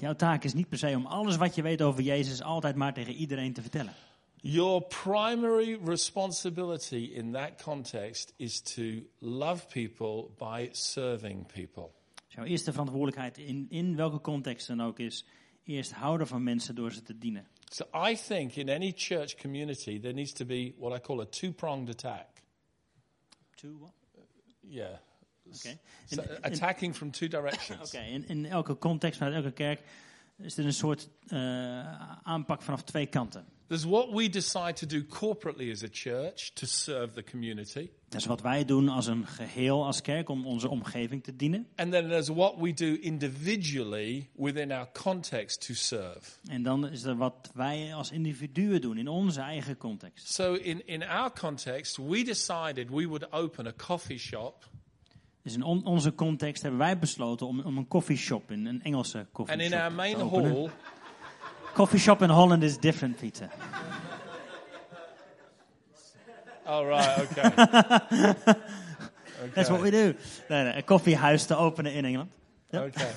jouw taak is niet per se om alles wat je weet over Jezus altijd maar tegen iedereen te vertellen. Your primary responsibility in that context is to love people by serving people. Jouw eerste verantwoordelijkheid in, in welke context dan ook is, eerst houden van mensen door ze te dienen. So I think in any church community there needs to be what I call a two-pronged attack. Yeah. Oké. So En- en- attacking from two directions. Oké, in, in elke context, vanuit elke kerk, is er een soort eh, aanpak vanaf twee kanten. There's what we decide to do corporately as a church to serve the community. Dat is wat wij doen als een geheel, als kerk, om onze omgeving te dienen. And then there's what we do individually within our context to serve. En dan is er wat wij als individuen doen in onze eigen context. So in, in our context, we decided we would open a coffee shop. Dus in on- onze context hebben wij besloten om, om een coffeeshop, in, een Engelse And coffeeshop in our main te openen. shop in Holland is different, Peter. oh right, okay. That's what we do. A coffee house to open it in Engeland. Okay.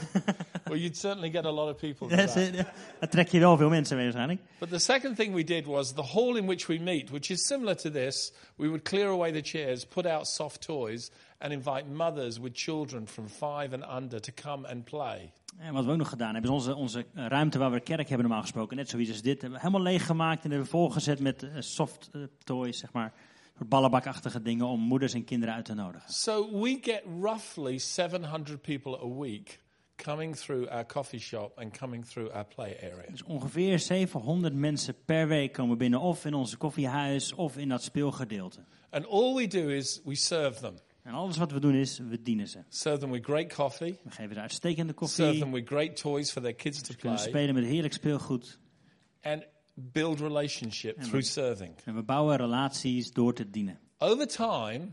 Well, you'd certainly get a lot of people. That's that. it. Daar trek je wel veel mensen mee waarschijnlijk. But the second thing we did was the hall in which we meet, which is similar to this, we would clear away the chairs, put out soft toys, and invite mothers with children from five and under to come and play. En wat we ook nog gedaan hebben, is onze, onze ruimte waar we kerk hebben normaal gesproken, net zoiets als dit, hebben we helemaal leeggemaakt en hebben we volgezet met eh, soft eh, toys, zeg maar. Soort ballenbakachtige dingen om moeders en kinderen uit te nodigen. So we get roughly 700 people a week coming through our coffee shop and coming through our play area. Dus ongeveer 700 mensen per week komen binnen, of in onze koffiehuis, of in dat speelgedeelte. And all we do is we serve them. En alles wat we doen is, we dienen ze. Serve them with great coffee, We geven ze uitstekende serve koffie, them with great toys for their kids to play, spelen met heerlijk speelgoed. and build relationship we- through serving. En we bouwen relaties door te dienen. Over time,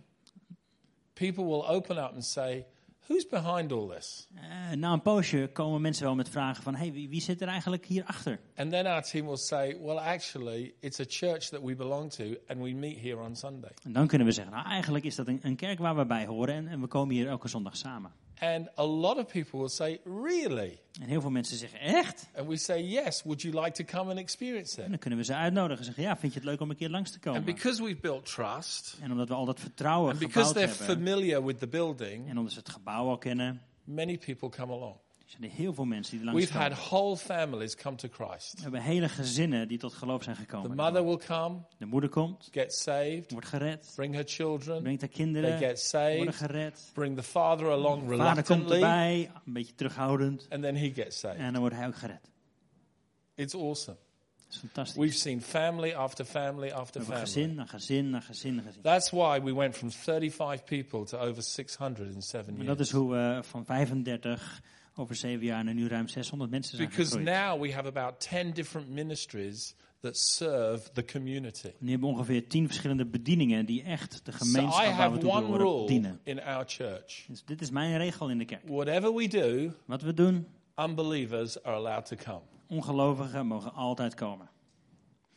people will open up and say, Who's behind all this? Eh, na een poosje komen mensen wel met vragen van, hey, wie, wie zit er eigenlijk hierachter? And then our team will say, Well, actually, it's a church that we belong to, and we meet here on Sunday. En dan kunnen we zeggen, nou eigenlijk is dat een, een kerk waar we bij horen en, en we komen hier elke zondag samen. And a lot of people will say, Really? En heel veel mensen zeggen, echt? And we say, Yes, would you like to come and experience En it? dan kunnen we ze uitnodigen en zeggen, ja, vind je het leuk om een keer langs te And komen? because we've built trust, En omdat we al dat vertrouwen and because they're hebben, familiar with the building, en omdat ze het gebouw al kennen, many people come along. Zijn er heel veel mensen die er langs We've had komen. whole families come to Christ. We hebben hele gezinnen die tot geloof zijn The gekomen. mother will come, De moeder komt, get saved, wordt gered, bring her children, brengt haar they kinderen, get worden saved, gered. bring the father along Vader komt reluctantly, erbij, een beetje terughoudend. and then he gets saved. En dan wordt hij ook gered. It's awesome. Dat is fantastisch. We've seen family after family after family. gezin na gezin na gezin na gezin. That's why we went from 35 people to over 600 in seven En dat years. is hoe we van 35 over zeven jaar naar nu ruim 600 mensen zijn Because gegroeid. now we have about 10 different ministries that serve the community. Nu hebben we ongeveer 10 verschillende bedieningen die echt de So gemeenschap I waar we toe rule dienen. in our church. Dus dit is mijn regel in de kerk. Whatever we do, Wat we doen, unbelievers are allowed to come. ongelovigen mogen altijd komen.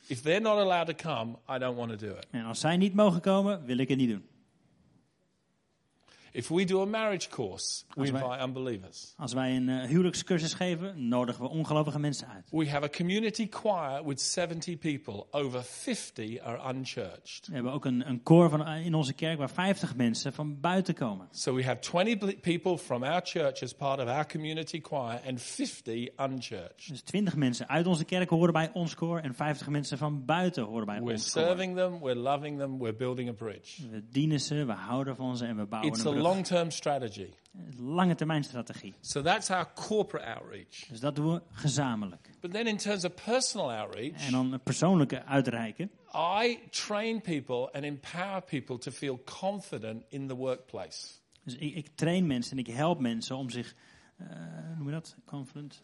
If they're not allowed to come, I don't want to do it. En als zij niet mogen komen, wil ik het niet doen. If we do a marriage course, we Als wij- invite unbelievers. Als wij een eh, huwelijkscursus geven, nodigen we ongelovige mensen uit. We have a community choir with 70 people. Over 50 are unchurched. We hebben ook een, een koor van, in onze kerk waar 50 mensen van buiten komen. So we have 20 bl- people from our church as part of our community choir and 50 unchurched. Dus 20 mensen uit onze kerk horen bij ons koor en 50 mensen van buiten horen bij We're ons koor. serving them, we're loving them, we're building a bridge. We dienen ze, we houden van ze en we bouwen It's een brug. Long term strategy. Lange termijn strategie. So that's our corporate outreach. Dus dat doen we gezamenlijk. But then in terms of personal outreach, En dan een persoonlijke uitreiken. I train people and empower people to feel confident in the workplace. Dus ik, ik train mensen en ik help mensen om zich, hoe noem je dat, confident,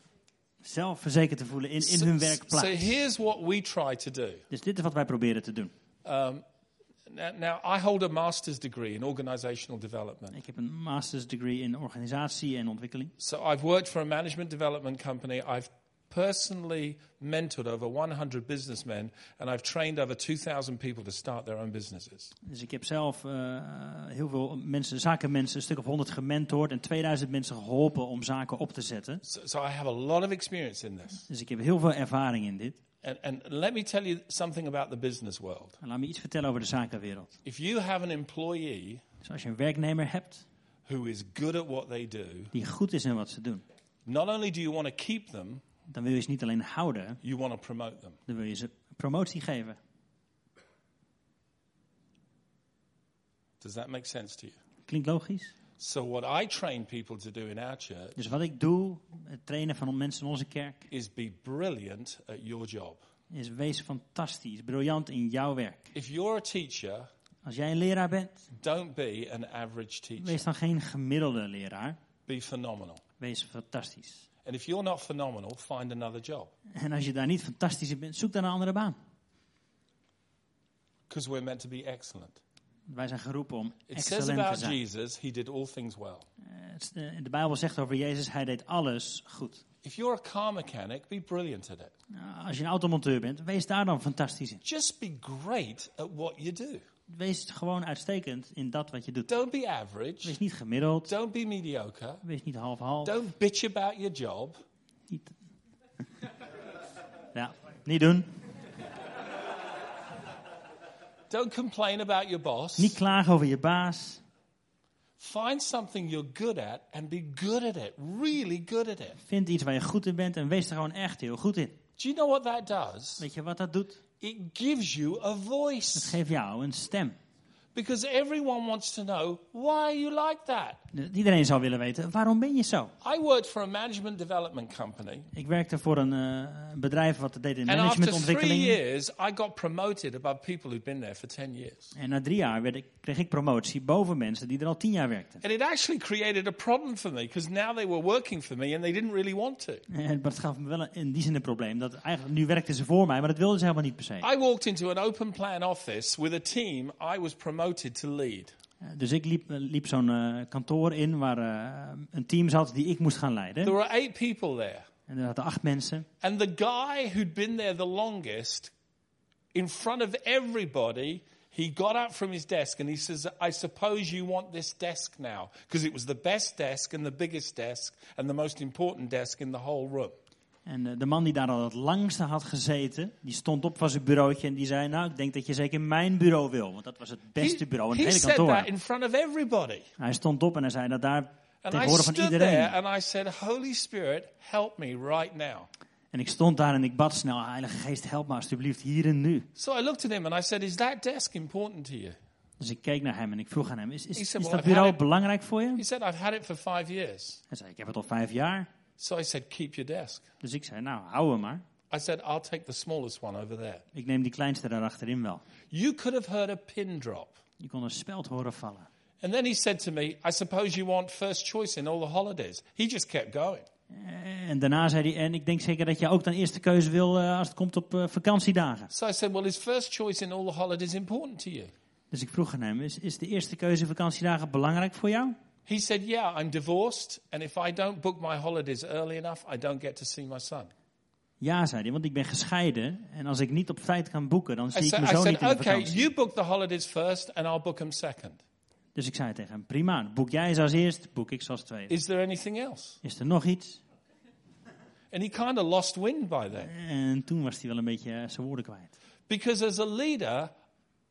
zelfverzekerd te voelen in, in hun So- werkplaats. So here's what we try to do. Dus dit is wat wij proberen te doen. Um, now, now, I hold a master's degree in organizational development. Ik heb een master's degree in organisatie en ontwikkeling. So I've worked for a management development company. I've personally mentored over 100 businessmen, and I've trained over 2,000 people to start their own businesses. Dus ik heb zelf eh, heel veel mensen, zakenmensen, een stuk of 100 gementoord en 2000 mensen geholpen om zaken op te zetten. So, so I have a lot of experience in this. Dus ik heb heel veel ervaring in dit. And, and let me tell you something about the business world. En laat me iets vertellen over de zakenwereld. If you have an employee Dus als je een werknemer hebt who is good at what they do, die goed is in wat ze doen, not only do you want to keep them, dan wil je ze niet alleen houden, you want to promote them. dan wil je ze promotie geven. Does that make sense to you? Klinkt logisch? So, what I train people to do in our church Dus wat ik doe, het trainen van mensen in onze kerk, is be brilliant at your job. is wees fantastisch, briljant in jouw werk. If you're a teacher, Als jij een leraar bent, don't be an average teacher. wees dan geen gemiddelde leraar. Be phenomenal. Wees fantastisch. And if you're not phenomenal, find another job. En als je daar niet fantastisch in bent, zoek dan een andere baan. Because we're meant to be excellent. Wij zijn geroepen om It says excellent te about zijn. Jesus, he did all things well. Het- eh, De Bijbel zegt over Jezus, hij deed alles goed. If you're a car mechanic, be brilliant at it. Nou, Als je een automonteur bent, wees daar dan fantastisch in. Just be great at what you do. Wees gewoon uitstekend in dat wat je doet. Don't be average. Wees niet gemiddeld. Don't be mediocre. Wees niet half-half. Don't bitch about your job. Niet... Ja, niet doen. Don't complain about your boss. Niet klagen over je baas. Find something you're good at and be good at it. Really good at it. Vind iets waar je goed in bent en wees er gewoon echt heel goed in. Do you know what that does? Weet je wat dat doet? It gives you a Het voice. geeft jou een stem. Because everyone wants to know why are you like that? Iedereen zou willen weten, waarom ben je zo? I worked for a management development company. Ik werkte voor een eh, bedrijf wat deed in And after three managementontwikkeling. years, I got promoted above people who'd been there for 10 years. En na drie jaar werd ik, kreeg ik promotie boven mensen die er al tien jaar werkten. And it actually created a problem for me because now they were working for me and they didn't really want to. En dat gaf me wel een- in die zin een probleem. Dat eigenlijk, nu werkten ze voor mij, maar dat wilden ze helemaal niet per se. I walked into an open plan office with a team I was promoted to lead. Eh, Dus ik liep, eh, liep zo'n eh, kantoor in waar eh, een team zat die ik moest gaan leiden. There were eight people there. En er zaten acht mensen. And the guy who'd been there the longest, in front of everybody, he got up from his desk and he says, I suppose you want this desk now. Because it was the best desk and the biggest desk and the most important desk in the whole room. En eh, de man die daar al het langste had gezeten, die stond op van zijn bureautje en die zei, nou, ik denk dat je zeker mijn bureau wil. Want dat was het beste He, bureau in he het hele kantoor. that in front of everybody. Hij stond op en hij zei dat daar And tegenwoordig van iedereen. and I said, Holy Spirit, help me right now. En ik stond daar en ik bad snel, Heilige Geest, help me alsjeblieft hier en nu. So I looked at him and I said, Is that desk important to you? Dus ik keek naar hem en ik vroeg aan hem, is, is, well, dat bureau belangrijk voor je? He said, I've had it for five years. Hij zei, ik heb het al vijf jaar. So I said, Keep your desk. Dus ik zei, nou, hou hem maar. I said, I'll take the smallest one over there. Ik neem die kleinste daar achterin wel. You could have heard a pin drop. Je kon een speld horen vallen. And then he said to me, I suppose you want first choice in all the holidays. He just kept going. En daarna zei hij, en ik denk zeker dat je ook dan eerste keuze wil eh, als het komt op eh, vakantiedagen. So I said, Well, is first choice in all the holidays important to you? Dus ik vroeg aan hem, is, is de eerste keuze vakantiedagen belangrijk voor jou? He said, Yeah, I'm divorced, and if I don't book my holidays early enough, I don't get to see my son. Ja, zei hij, want ik ben gescheiden. En als ik niet op tijd kan boeken, dan I zie ik mijn zoon niet said in de Okay, vakantie. you book the holidays first, and I'll book them second. Dus ik zei tegen hem, prima, boek jij ze als eerst, boek ik ze als tweede. Is there anything else? Is er nog iets? And he kind of lost wind by then. En toen was hij wel een beetje eh, zijn woorden kwijt. Because as a leader,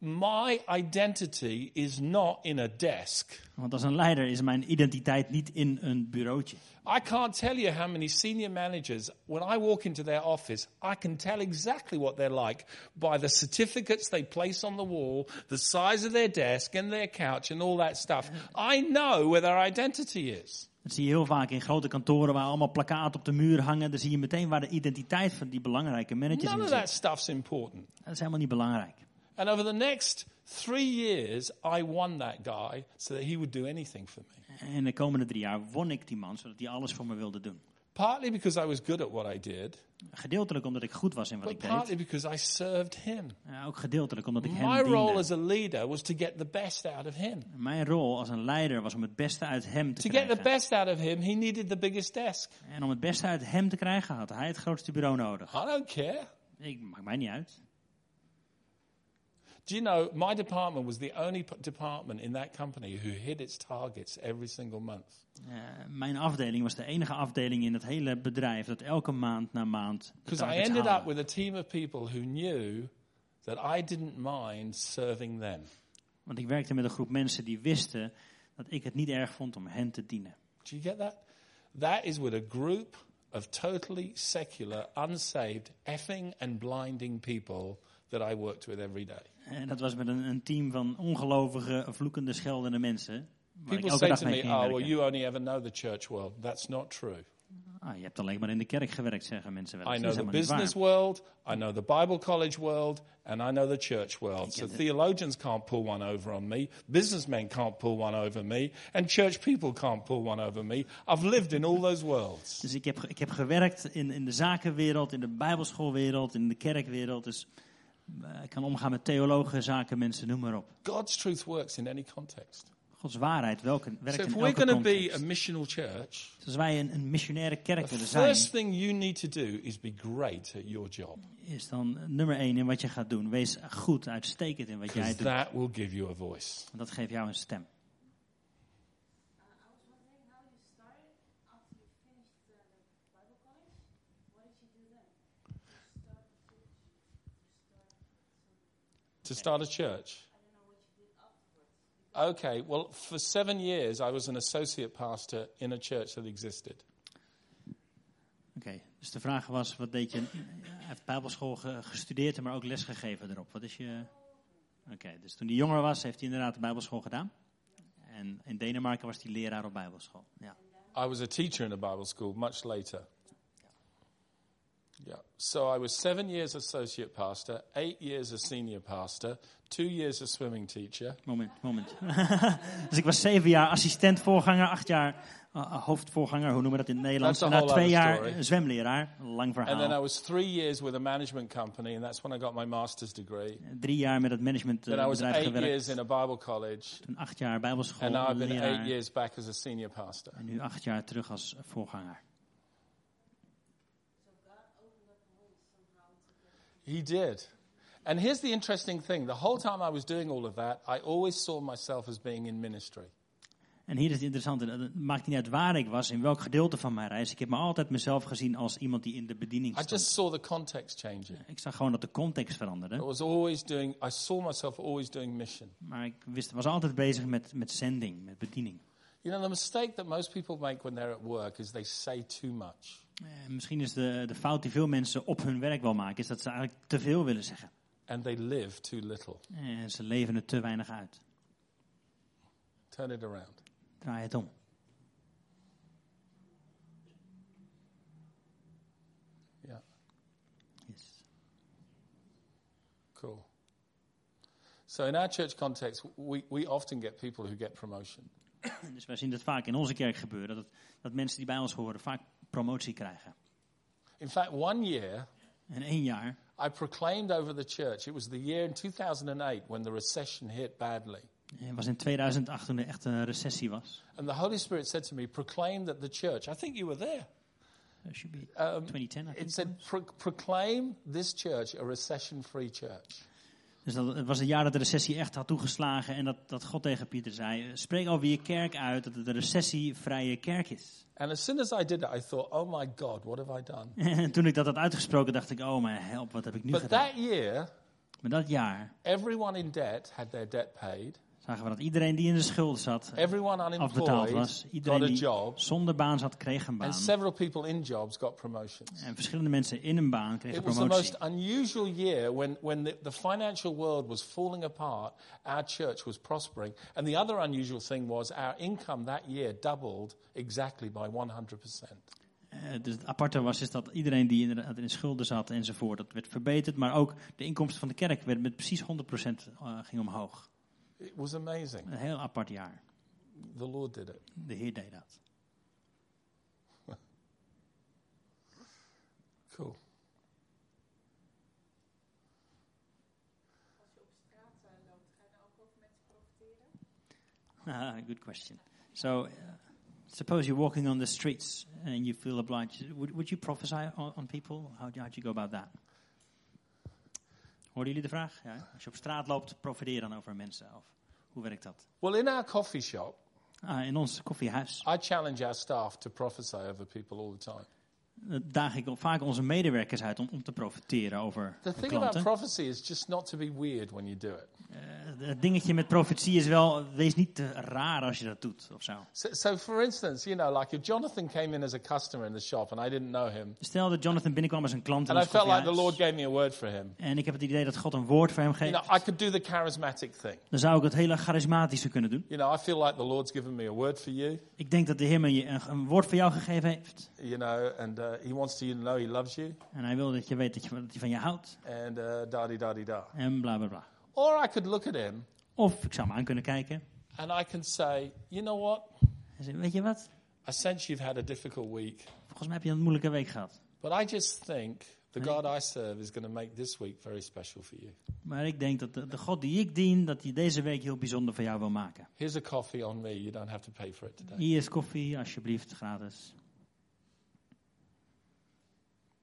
my identity is not in a desk. Want als een leider is mijn identiteit niet in een bureautje. I can't tell you how many senior managers, when I walk into their office, I can tell exactly what they're like by the certificates they place on the wall, the size of their desk and their couch and all that stuff. I know where their identity is. Dat zie je heel vaak in grote kantoren waar allemaal plakkaten op de muur hangen. Dan zie je meteen waar de identiteit van die belangrijke managers None in of zit. that stuff's important. Dat is helemaal niet belangrijk. And over the next three years, I won that guy so that he would do anything for me. En de komende drie jaar won ik die man, zodat hij alles voor me wilde doen. Partly because I was good at what I did, Gedeeltelijk omdat ik goed was in wat but ik deed. partly because I served him. Ook gedeeltelijk omdat ik My hem role diende. as a leader was to get the best out of him. Mijn rol als een leider was om het beste uit hem te To get the krijgen. best out of him, he needed the biggest desk. En om het beste uit hem te krijgen had hij het grootste bureau nodig. I don't care. Ik maakt mij niet uit. Do you know, my department was the only department in that company who hit its targets every single month. Eh, mijn afdeling was de enige afdeling in het hele bedrijf dat elke maand na maand Because I ended haalde. up with a team of people who knew that I didn't mind serving them. Want ik werkte met een groep mensen die wisten dat ik het niet erg vond om hen te dienen. Do you get that? That is with a group of totally secular, unsaved, effing and blinding people that I worked with every day. En dat was met een, een team van ongelovige, vloekende, scheldende mensen. People say to me, oh, well, you only ever know the church world. That's not true. Ah, je hebt alleen maar in de kerk gewerkt, zeggen mensen wel I know the business world, I know the Bible college world, and I know the church world. So theologians can't pull one over on me, businessmen can't pull one over me, and church people can't pull one over me. I've lived in all those worlds. Dus ik heb, ik heb gewerkt in, in de zakenwereld, in de bijbelschoolwereld, in de kerkwereld. Dus eh, kan omgaan met theologen, zakenmensen, noem maar op. God's truth works in any context. Gods waarheid welke, werkt So in elke to be context. a missional church, Dus als wij een, een missionaire kerk willen zijn, first thing you need to do is be great at your job. is dan nummer één in wat je gaat doen. Wees goed, uitstekend in wat jij doet. that will give you a voice. Want dat geeft jou een stem. Uh, I was wondering how you started after you finished uh, the Bible college. What did you do then? You start a church. You start some. To start a church. Okay, well, for seven years, I was an associate pastor in a church that existed. Oké, dus de vraag was, wat deed je? Hij heeft bijbelschool ge- gestudeerd, maar ook lesgegeven erop. Wat is je... Oké, dus toen hij jonger was, heeft hij inderdaad de bijbelschool gedaan. En in Denemarken was hij leraar op bijbelschool. Ja. I was a teacher in a Bible school much later. Yeah. So I was seven years associate pastor, eight years a senior pastor, two years a swimming teacher, Moment, moment. dus ik was zeven jaar assistent voorganger, acht jaar uh, hoofdvoorganger, hoe noemen we dat in het Nederlands? That's a En na twee jaar story. zwemleraar, lang and then I verhaal. was three years with a management company, and that's when I got my master's degree. Drie jaar met het Then I was managementbedrijf eight years gewerkt. in a Bible college, Toen acht jaar bijbelschool, and now I've been eight years back as a senior pastor. En nu acht jaar terug als voorganger. He did. And here's the interesting thing the whole time I was doing all of that, I always saw myself as being in ministry. En hier is het interessante, het maakt niet uit waar ik was, in welk gedeelte van mijn reis. Ik heb me altijd mezelf gezien als iemand die in de bediening I stond. just saw the context changing. Ik zag gewoon dat de context I veranderde. was always doing, I saw myself always doing mission. Maar ik wist, was altijd bezig met, met zending, met bediening. You know, the mistake that most people make when they're at work is they say too much. Eh, misschien is de, de fout die veel mensen op hun werk wel maken, is dat ze eigenlijk te veel willen zeggen. And they live too little. En ze leven het te weinig uit. Turn it around. Draai het om. Yeah, Yes. cool. So in our church context, we, we often get people who get promotion. Dus wij zien dat vaak in onze kerk gebeuren, dat, dat mensen die bij ons horen vaak promotie krijgen. In fact, one year En één jaar I proclaimed over the church, it was the year in 2008 when the recession hit badly. Het was in 2008 toen er echt een recessie was. And the Holy Spirit said to me, proclaim that the church, I think you were there. It should be Um, 2010, I think. It said, pro- proclaim this church a recession free church. Dus dat, het was een jaar dat de recessie echt had toegeslagen en dat, dat God tegen Pieter zei, eh, spreek over je kerk uit dat het een recessievrije kerk is. And as soon as I did I thought, oh my God, what have I done? En toen ik dat had uitgesproken dacht ik, oh mijn help, wat heb ik nu But gedaan? that year, Maar dat jaar everyone in debt had their debt paid, zagen we dat iedereen die in de schulden zat, eh, afbetaald was. Iedereen die zonder baan zat, kreeg een baan. En verschillende mensen in een baan kregen It was the promotie. most unusual year when, when the, the financial world was falling apart, our church was prospering. And the other unusual thing was our income that year doubled exactly by 100%. Eh, dus het aparte was is dat iedereen die inderdaad in de schulden zat enzovoort, dat werd verbeterd. Maar ook de inkomsten van de kerk werden met precies 100% eh, ging omhoog. It was amazing. Een heel apart jaar. The Lord did it. De Heer deed dat. Cool. Als je op straat loopt, ga je ook over mensen profiteren? Ah, good question. So, uh, suppose you're walking on the streets and you feel obliged. Would, would you prophesy on, on people? How do you go about that? Hoorden jullie de vraag? Ja. Als je op straat loopt, profiteer dan over mensen. Of hoe werkt dat? Well, in our coffee shop, Ah, in ons koffiehuis I challenge our staff to prophesy over people all the time. eh, daag ik vaak onze medewerkers uit om, om te profiteren over The de thing about klanten. prophecy is just not to be weird when you do it. Het dingetje met profetie is wel, wees niet te raar als je dat doet of zo. So, so, for instance, you know, like if Jonathan came in as a customer in the shop and I didn't know him, Stel dat Jonathan binnenkwam als een klant in and I felt like the. Lord gave me a word for him, En ik heb het idee dat God een woord voor hem you geeft. know, I could do the charismatic thing. Dan zou ik het hele charismatische kunnen doen. You know, I feel like the Lord's given me a word for you, Ik denk dat de Heer me een, een woord voor jou gegeven heeft. you know, and uh, He wants you to know He loves you, En hij wil dat je weet dat, je, dat hij van je houdt. and uh, da di da di da. En bla bla bla. Or I could look at him Of ik zou hem aan kunnen kijken. and I can say, you know what? Weet je wat? I sense you've had a difficult week, Volgens mij heb je een moeilijke week gehad. but I just think the God I serve is going to make this week very special for you. Maar ik denk dat de, de God die ik dien, dat hij deze week heel bijzonder voor jou wil maken. Here's a coffee on me. You don't have to pay for it today. Hier is koffie, alsjeblieft, gratis.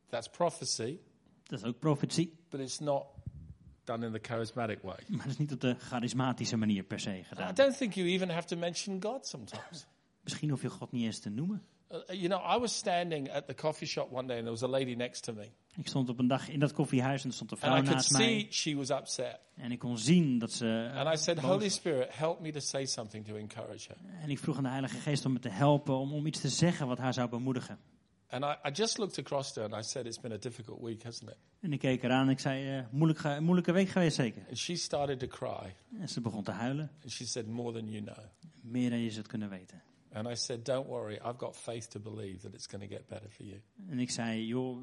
That's prophecy, Dat is ook profetie. but it's not done in the charismatic way. Maar dat is niet op de charismatische manier per se I gedaan. don't think you even have to mention God sometimes. Misschien hoef je God niet eens te noemen. Uh, you know, I was standing at the coffee shop one day and there was a lady next to me. Ik stond op een dag in dat koffiehuis en er stond een vrouw And I could naast mij. see she was upset. En ik kon zien dat ze. eh, And I said, Holy. Spirit, help me to say something to encourage her. En ik vroeg aan de Heilige Geest om me te helpen, om, om iets te zeggen wat haar zou bemoedigen. And I, I just looked across to her and I said, It's been a difficult week, hasn't it? En ik keek eraan en ik zei, eh, moeilijk, moeilijke week geweest zeker. And she started to cry. En ze begon te huilen. And she said, More than you know. Meer dan je zult kunnen weten. And I said, Don't worry, I've got faith to believe that it's going to get better for you. En ik zei, joh,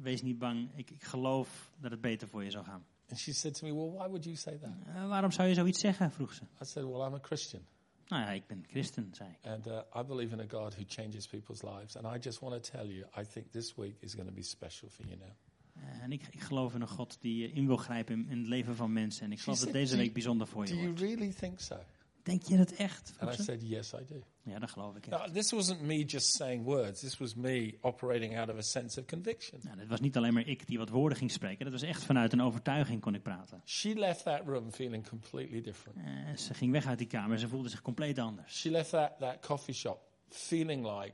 wees niet bang. Ik, ik geloof dat het beter voor je zal gaan. And she said to me, Well, why would you say that? "Eh, waarom zou je zoiets zeggen? vroeg ze. I said, Well, I'm a Christian. Nou ja, ik ben christen, zei ik. And uh, I believe in a God who changes people's lives. And I just want to tell you, I think this week is going to be special for you now. Eh, En ik, ik geloof in een God die eh, in wil grijpen in, in het leven van mensen. En ik geloof dat deze "Do week bijzonder voor Do je you wordt. really think so? Denk je het echt? And I said, Yes, I do. Ja, dat geloof ik. echt. Now, this wasn't me just saying words. This was me operating out of a sense of conviction. Nou, dit was niet alleen maar ik die wat woorden ging spreken. Dat was echt vanuit een overtuiging kon ik praten. She left that room feeling completely different. Eh, ze ging weg uit die kamer en ze voelde zich compleet anders. She left that, that coffee shop feeling like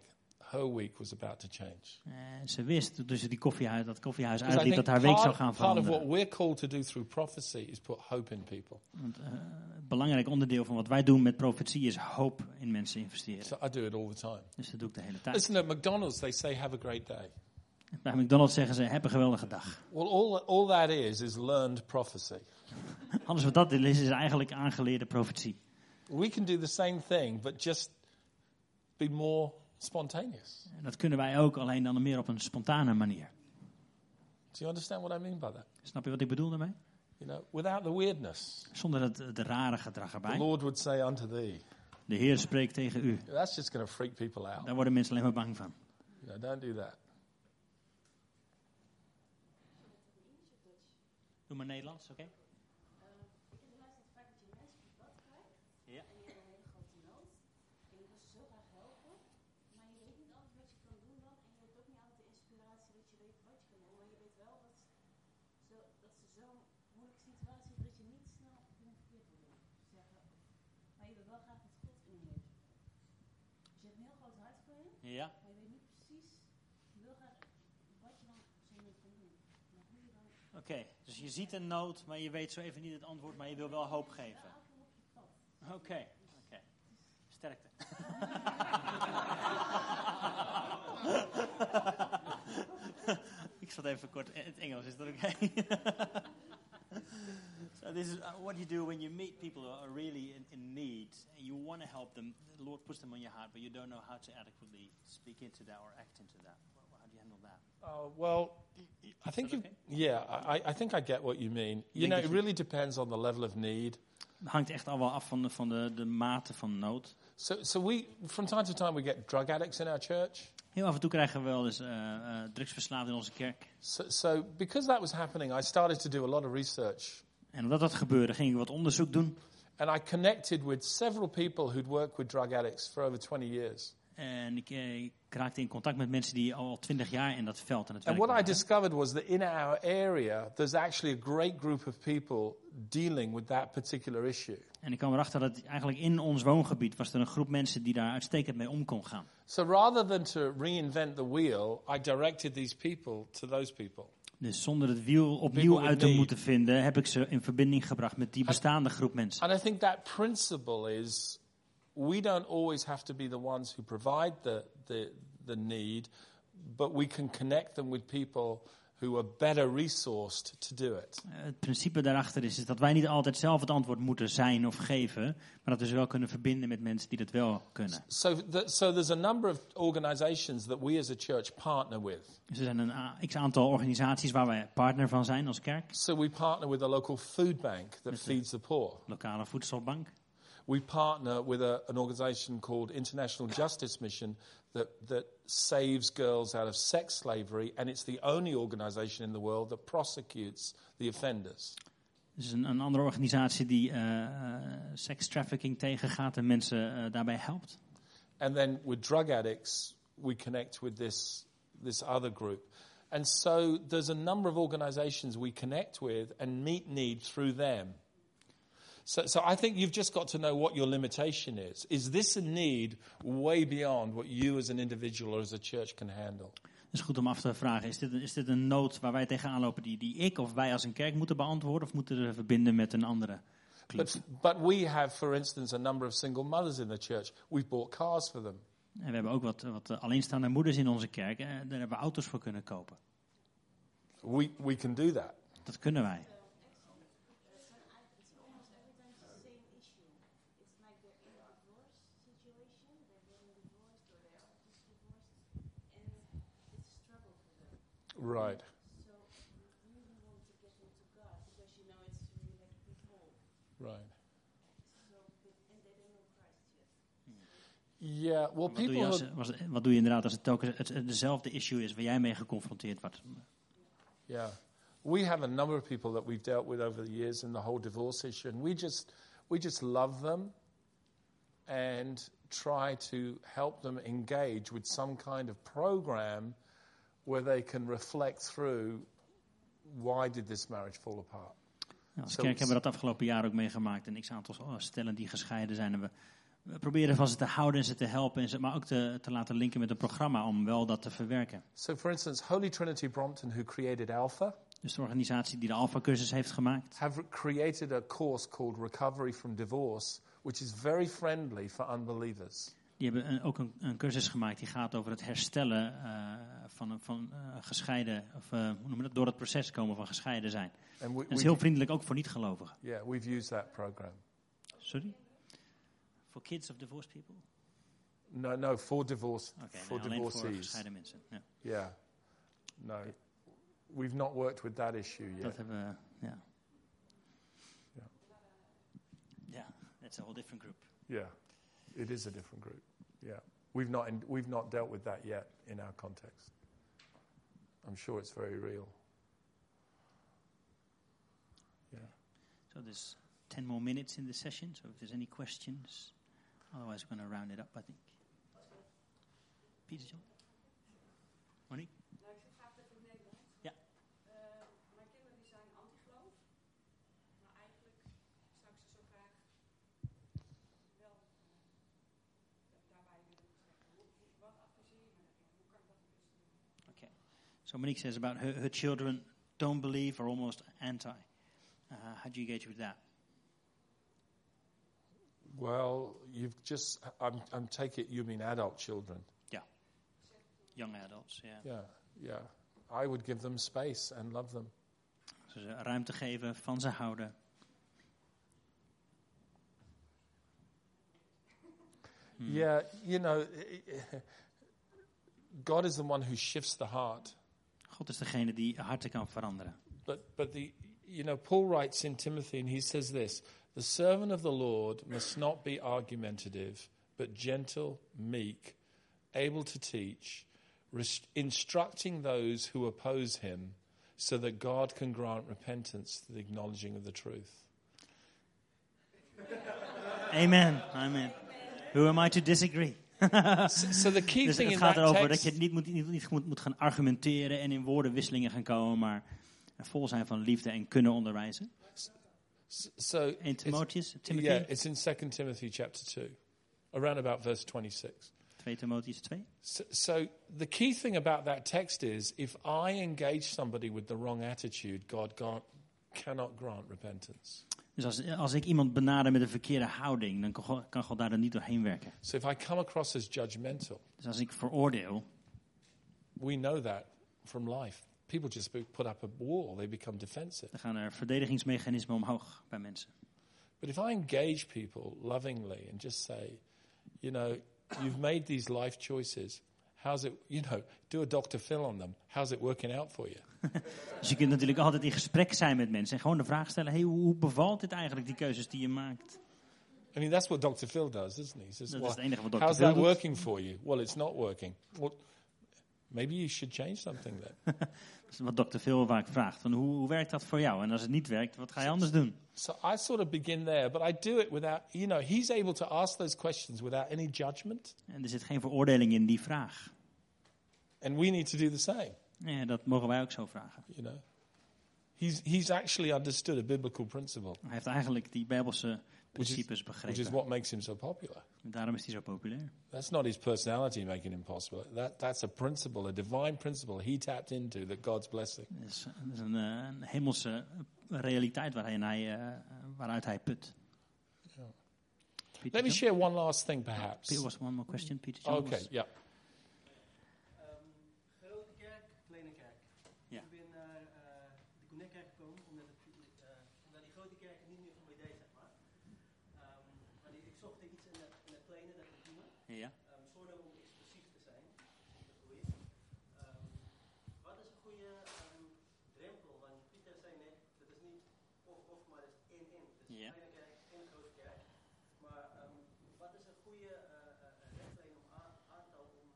her week was about to change. Eh, ze wist toen ze die koffiehuis, dat koffiehuis think dat haar week zou gaan part of what veranderen. we're called to do through prophecy is put hope in people. Want, eh, een belangrijk onderdeel van wat wij doen met profetie is hoop in mensen investeren. So I do it all the time. Dus dat doe ik de hele tijd. Listen, at McDonald's, they say, have a great day. Bij McDonald's zeggen ze, heb een geweldige dag. Well, all, all that is, is learned prophecy. Alles wat dat is, is eigenlijk aangeleerde profetie. We can do the same thing, but just be more spontaneous. En dat kunnen wij ook, alleen dan meer op een spontane manier. Do you understand what I mean by that? Snap je wat ik bedoel daarmee? You know, without the weirdness. Zonder het, het rare gedrag The erbij. Lord would say unto thee, De Heer spreekt tegen u. that's just going to freak people out. Daar worden mensen alleen maar bang van. You know, don't do that. Doe maar Nederlands, oké heb geluisterd vaak dat je mensen op pad krijgt. Ja. En je hebt een hele grote nood. En je wil ze zo graag helpen. Maar je weet niet altijd wat je kan doen dan. En je hebt ook niet altijd de inspiratie dat je weet wat je kan doen. Maar je weet wel dat, zo, dat ze zo'n moeilijke situatie is dat je niet snel dingen verkeerd wil doen. Zeggen. Maar je wil wel graag dat God in je heeft. Dus je hebt een heel groot hart voor je. Ja. Maar je weet niet precies. Je wil graag wat je dan moment kan doen. Oké, dus je ziet een nood, maar je weet zo even niet het antwoord, maar je wil wel hoop geven. Oké, oké. Sterkte. Ik zat even kort in het Engels, is dat oké? So this is uh, what you do when you meet people who are really in, in need and you want to help them. The Lord puts them on your heart, but you don't know how to adequately speak into that or act into that. How do you handle that? Oh, well, I think you, okay? yeah, I, I think I get what you mean. You think know, it really depends on the level of need. Het hangt echt al wel af van de, van de, de mate van nood. So, so we, from time to time, we get drug addicts in our church. Heel af en toe krijgen we wel eens eh eh drugsverslaafden in onze kerk. So, so because that was happening, I started to do a lot of research. En omdat dat gebeurde, ging ik wat onderzoek doen. And I connected with several people who'd worked with drug addicts for over 20 years. En ik, eh, ik raakte in contact met mensen die al twintig jaar in dat veld aan het And werk what I waren. discovered was that in our area, there's actually a great group of people dealing with that particular issue. En ik kwam erachter dat eigenlijk in ons woongebied was er een groep mensen die daar uitstekend mee om kon gaan. So rather than to reinvent the wheel, I directed these people to those people. Dus zonder het wiel opnieuw uit te moeten vinden, heb ik ze in verbinding gebracht met die bestaande groep mensen. And I think that principle is we don't always have to be the ones who provide the, the, the need, but we can connect them with people who are better resourced to do it. Eh, Het principe daarachter is, is dat wij niet altijd zelf het antwoord moeten zijn of geven, maar dat we ze wel kunnen verbinden met mensen die dat wel kunnen. So, the, so there's a number of organizations that we as a church partner with. Dus er zijn een a- x-aantal organisaties waar wij partner van zijn als kerk. So we partner with a local food bank that feeds the poor. Lokale voedselbank. We partner with a, an organization called International Justice Mission that, that saves girls out of sex slavery, and it's the only organization in the world that prosecutes the offenders. Dus een, een andere organisatie die eh eh, sekstrafficking tegengaat en mensen eh, daarbij helpt. And then with drug addicts, we connect with this, this other group. And so there's a number of organizations we connect with and meet need through them. So, so I think you've just got to know what your limitation is. Is this a need way beyond what you as an individual or as a church can handle? Het is goed om af te vragen, is dit, is dit een nood waar wij tegenaan lopen die, die ik of wij als een kerk moeten beantwoorden of moeten we verbinden met een andere club? But, but we have, for instance, a number of single mothers in the church. We've bought cars for them. En we hebben ook wat, wat eh, alleenstaande moeders in onze kerk en daar hebben we auto's voor kunnen kopen. We, we can do that. Dat kunnen wij. Right. So you really want to get them God because you know it's really like before. Right. So, but, and they don't know Christ yet. Yeah, well, Wat doe, people je who als, was- wat doe je inderdaad als het ook het, het- dezelfde issue is waar jij mee geconfronteerd wordt? Yeah. We have a number of people that we've dealt with over the years in the whole divorce issue, and we just, we just love them and try to help them engage with some kind of program where they can reflect through why did this marriage fall apart. Nou, als kerk hebben we dat afgelopen jaar ook meegemaakt. En x aantal oh, stellen die gescheiden zijn. En we, we proberen van ze te houden en ze te helpen. En ze, maar ook te, te laten linken met een programma om wel dat te verwerken. So, for instance, Holy Trinity Brompton, who created Alpha, Dus de organisatie die de Alpha-cursus heeft gemaakt. have created a course called Recovery from Divorce, which is very friendly for unbelievers. Die hebben een- ook een, een cursus gemaakt die gaat over het herstellen eh, van, van eh, gescheiden, of eh, hoe noemen we dat, door het proces komen van gescheiden zijn. We, Dat is heel vriendelijk ook voor niet-gelovigen. yeah, we've used that program. Sorry? For kids of divorced people? No, no, for divorce, Oké, for nee, alleen voor divorcees. gescheiden mensen. Ja, Yeah, no, we've not worked with that issue yet. dat hebben we, ja. Ja. Ja, that's a whole different group. Yeah, it is a different group. Yeah, we've not we've not dealt with that yet in our context. I'm sure it's very real. Yeah. So there's 10 more minutes in the session, so if there's any questions, otherwise we're going to round it up, I think. Peter John? Monique? Nou, ik zit graag even in het Nederlands. Ja. Eh, mijn kinderen die zijn antigeloof. Maar eigenlijk zou ik ze zo graag wel eh, daarbij willen betrekken. Hoe- hoe- Wat adviseer je me daarin? Hoe kan ik dat het beste doen? Okay. So Monique says about her, her children don't believe or almost anti. Uh, how do you engage with that? Well, you've just I'm I'm take it you mean adult children. Yeah. Young adults, yeah. Yeah, yeah. I would give them space and love them. Dus ruimte geven, van ze houden. Hmm. Yeah, you know, God is the one who shifts the heart. God is degene die harten kan veranderen. But but the you know Paul writes in Timothy and he says this: the servant of the Lord must not be argumentative, but gentle, meek, able to teach, res- instructing those who oppose him, so that God can grant repentance to the acknowledging of the truth. Amen, amen. Who am I to disagree? So, so the key Dus thing het in gaat erover dat text, je niet moet, niet, niet moet, moet gaan argumenteren en in woordenwisselingen gaan komen, maar vol zijn van liefde en kunnen onderwijzen. so In Timotheus, Timothy, yeah, it's in 2 Timothy chapter two, around about verse twenty-six. 2 Timotheus 2. So, so the key thing about that text is if I engage somebody with the wrong attitude, God can't, cannot grant repentance. Dus als, als ik iemand benader met een verkeerde houding, dan kan God, kan God daar dan niet doorheen werken. So if I come across as judgmental, Dus als ik veroordeel, we know that from life. People just put up a wall, they become defensive. dan gaan er verdedigingsmechanismen omhoog bij mensen. But if I engage people lovingly and just say, you know, you've made these life choices. How's it, you know, do a Dr. Phil on them. How's it working out for you? Dus je kunt natuurlijk altijd in gesprek zijn met mensen en gewoon de vraag stellen: hey, hoe, hoe bevalt dit eigenlijk, die keuzes die je maakt? I mean, that's what Dr. Phil does, isn't he? He says, Dat well, is het enige wat Dr. how's Phil that doet. working for you? Well, it's not working. Well, maybe you should change something then. Dat is wat Dr. Phil vaak vraagt: van hoe, hoe werkt dat voor jou? En als het niet werkt, wat ga je anders doen? so I sort of begin there, but I do it without, you know, he's able to ask those questions without any judgment. En er zit geen veroordeling in die vraag. And we need to do the same, Ja, dat mogen wij ook zo vragen. you know. He's, he's actually understood a biblical principle, Hij heeft eigenlijk die Bijbelse Which is- which is what makes him so popular. Daarom is hij zo populair. That's not his personality making him possible. That, that's a principle, a divine principle he tapped into that God's blessing. Het is, het is een, een hemelse realiteit waarin hij, eh, waaruit hij put. Peter Let me share one last thing, perhaps. Peter was one more question. Peter John Okay, yeah. Ehm, grote kerk, kleine kerk. Ja. Ik ben naar eh, de Connect-kerk gekomen omdat, het, eh, omdat die grote kerken niet meer voor mij deed, zeg maar. Ehm, maar die, ik zocht iets in het, in het kleine, dat intieme. Ja. Ehm, zonder om expressief te zijn. Dat is goed. Ehm, wat is een goede ehm, drempel? Want Pieter zei net, dat is niet of-of, maar dat is in-in. Dus Ja. kleine kerk en grote kerk. Maar em, wat is een goede eh, eh, richtlijn om aan, aantal om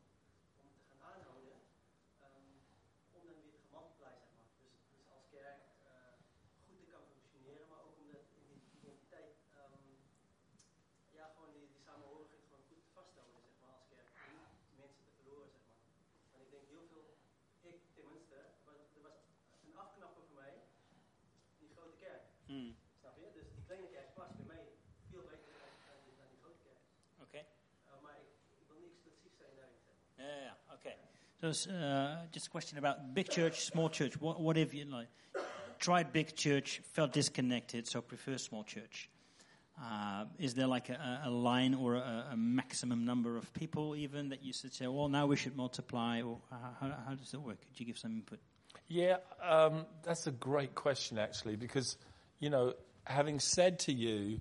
Snap je? Dus die kleine kerk past bij mij veel beter dan, dan, die- dan die grote kerk. Oké. Uh, maar ik, ik wil niet exclusief zijn daarin. zeg maar. Yeah, yeah, okay. So, uh, just a question about big church, small church. What, what if you like tried big church, felt disconnected, so prefer small church? Uh, is there like a, a line or a, a maximum number of people even that you should say, well, now we should multiply, or how, how, how does it work? Could you give some input? Yeah, um, that's a great question, actually, because, you know, having said to you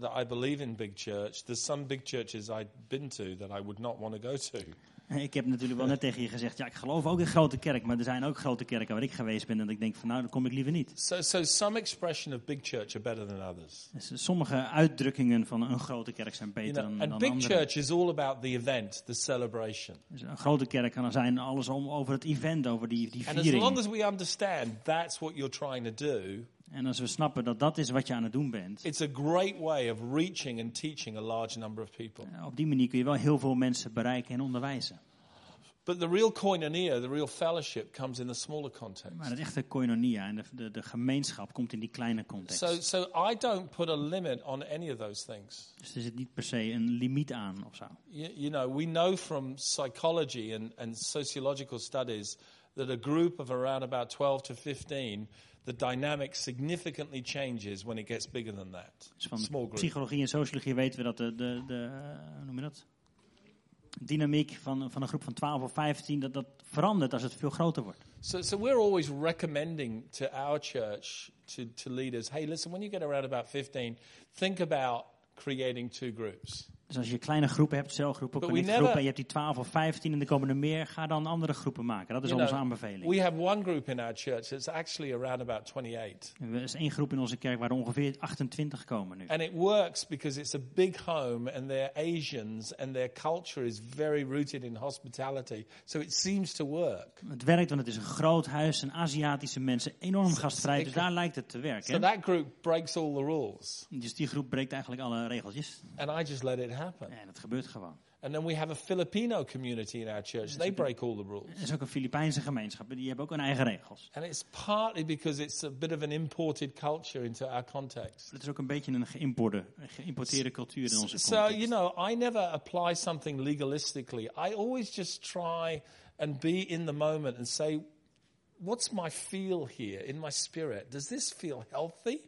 that I believe in big church, there's some big churches I've been to that I would not want to go to. Ik heb natuurlijk wel net tegen je gezegd, ja, ik geloof ook in grote kerk, maar er zijn ook grote kerken waar ik geweest ben en ik denk van, nou, dan kom ik liever niet. So, so some expression of big church are better than others. Dus sommige uitdrukkingen van een grote kerk zijn You beter know, dan, and dan big andere. church is all about the event, the celebration. Dus een grote kerk kan zijn alles om, over het event, over die, die And as viering. long as we understand that's what you're trying to do, En als we snappen dat dat is wat je aan het doen bent, it's a great way of reaching and teaching a large number of people. eh, op die manier kun je wel heel veel mensen bereiken en onderwijzen. But the real koinonia, the real fellowship, comes in the smaller context. Maar het echte koinonia en de, de, de gemeenschap komt in die kleine context. So, so I don't put a limit on any of those things. Dus er zit niet per se een limiet aan of zo. You, you know, we know from psychology and, and sociological studies that a group of around about 12 to 15, the dynamic significantly changes when it gets bigger than that. Dus van Small group. psychologie en sociologie weten we dat de, de, de eh, hoe noem je dat? dynamiek van, van een groep van 12 of 15, dat dat verandert als het veel groter wordt. So, so we're always recommending to our church, to, to leaders, hey, listen, when you get around about 15, think about creating two groups. Dus als je kleine groepen hebt, celgroepen, connectgroepen, never- en je hebt die 12 of 15 en er komen er meer, ga dan andere groepen maken. Dat is onze aanbeveling. we have one group in our church that's actually around about 28. Er is één groep in onze kerk waar er ongeveer 28 komen nu. And it works because it's a big home and they're Asians and their culture is very rooted in hospitality. So it seems to work. Het werkt, want het is een groot huis, en Aziatische mensen, enorm gastvrij, dus daar lijkt het te So werken. that group breaks all the rules. Dus die groep breekt eigenlijk alle regeltjes. And I just let it happen. En het gebeurt gewoon. And then we have a Filipino community in our church. They break all the rules. Er is ook een Filipijnse gemeenschap, en die hebben ook hun eigen regels. And it's partly because it's a bit of an imported culture into our context. Het is ook een beetje een geïmporteerde cultuur in onze So, you know, I never apply something legalistically. I always just try and be in the moment and say, what's my feel here in my spirit? Does this feel healthy?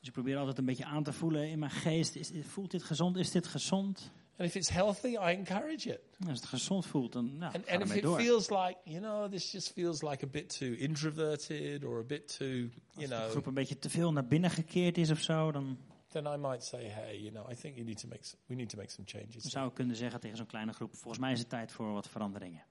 Dus ik probeer altijd een beetje aan te voelen in mijn geest. Is, voelt dit gezond? Is dit gezond? And if it's healthy, I encourage it. Als het gezond voelt, dan nou, And, and if it door. feels like, you know, this just feels like a bit too introverted or a bit too, you Als de know, groep een beetje te veel naar binnen gekeerd is of zo, dan then I might say, hey, you know, I think you need to make, we need to make some changes. zou ik kunnen zeggen tegen zo'n kleine groep, volgens mij is het tijd voor wat veranderingen.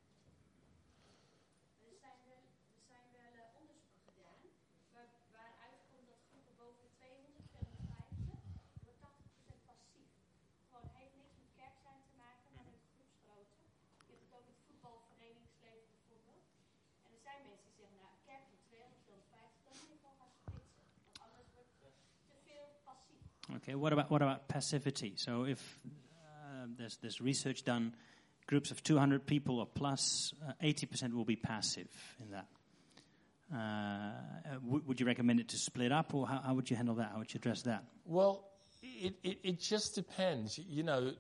Zijn mensen die zeggen, nou, een kerk van 200, 250, dan moet je gewoon gaan splitsen. Want anders wordt het te veel passief. Okay, what about what about passivity? So if uh, there's there's research done, groups of 200 people or plus, uh, 80% will be passive in that. Uh, uh, would, would you recommend it to split up, or how, how would you handle that? How would you address that? Well, it, it, it just depends. You know,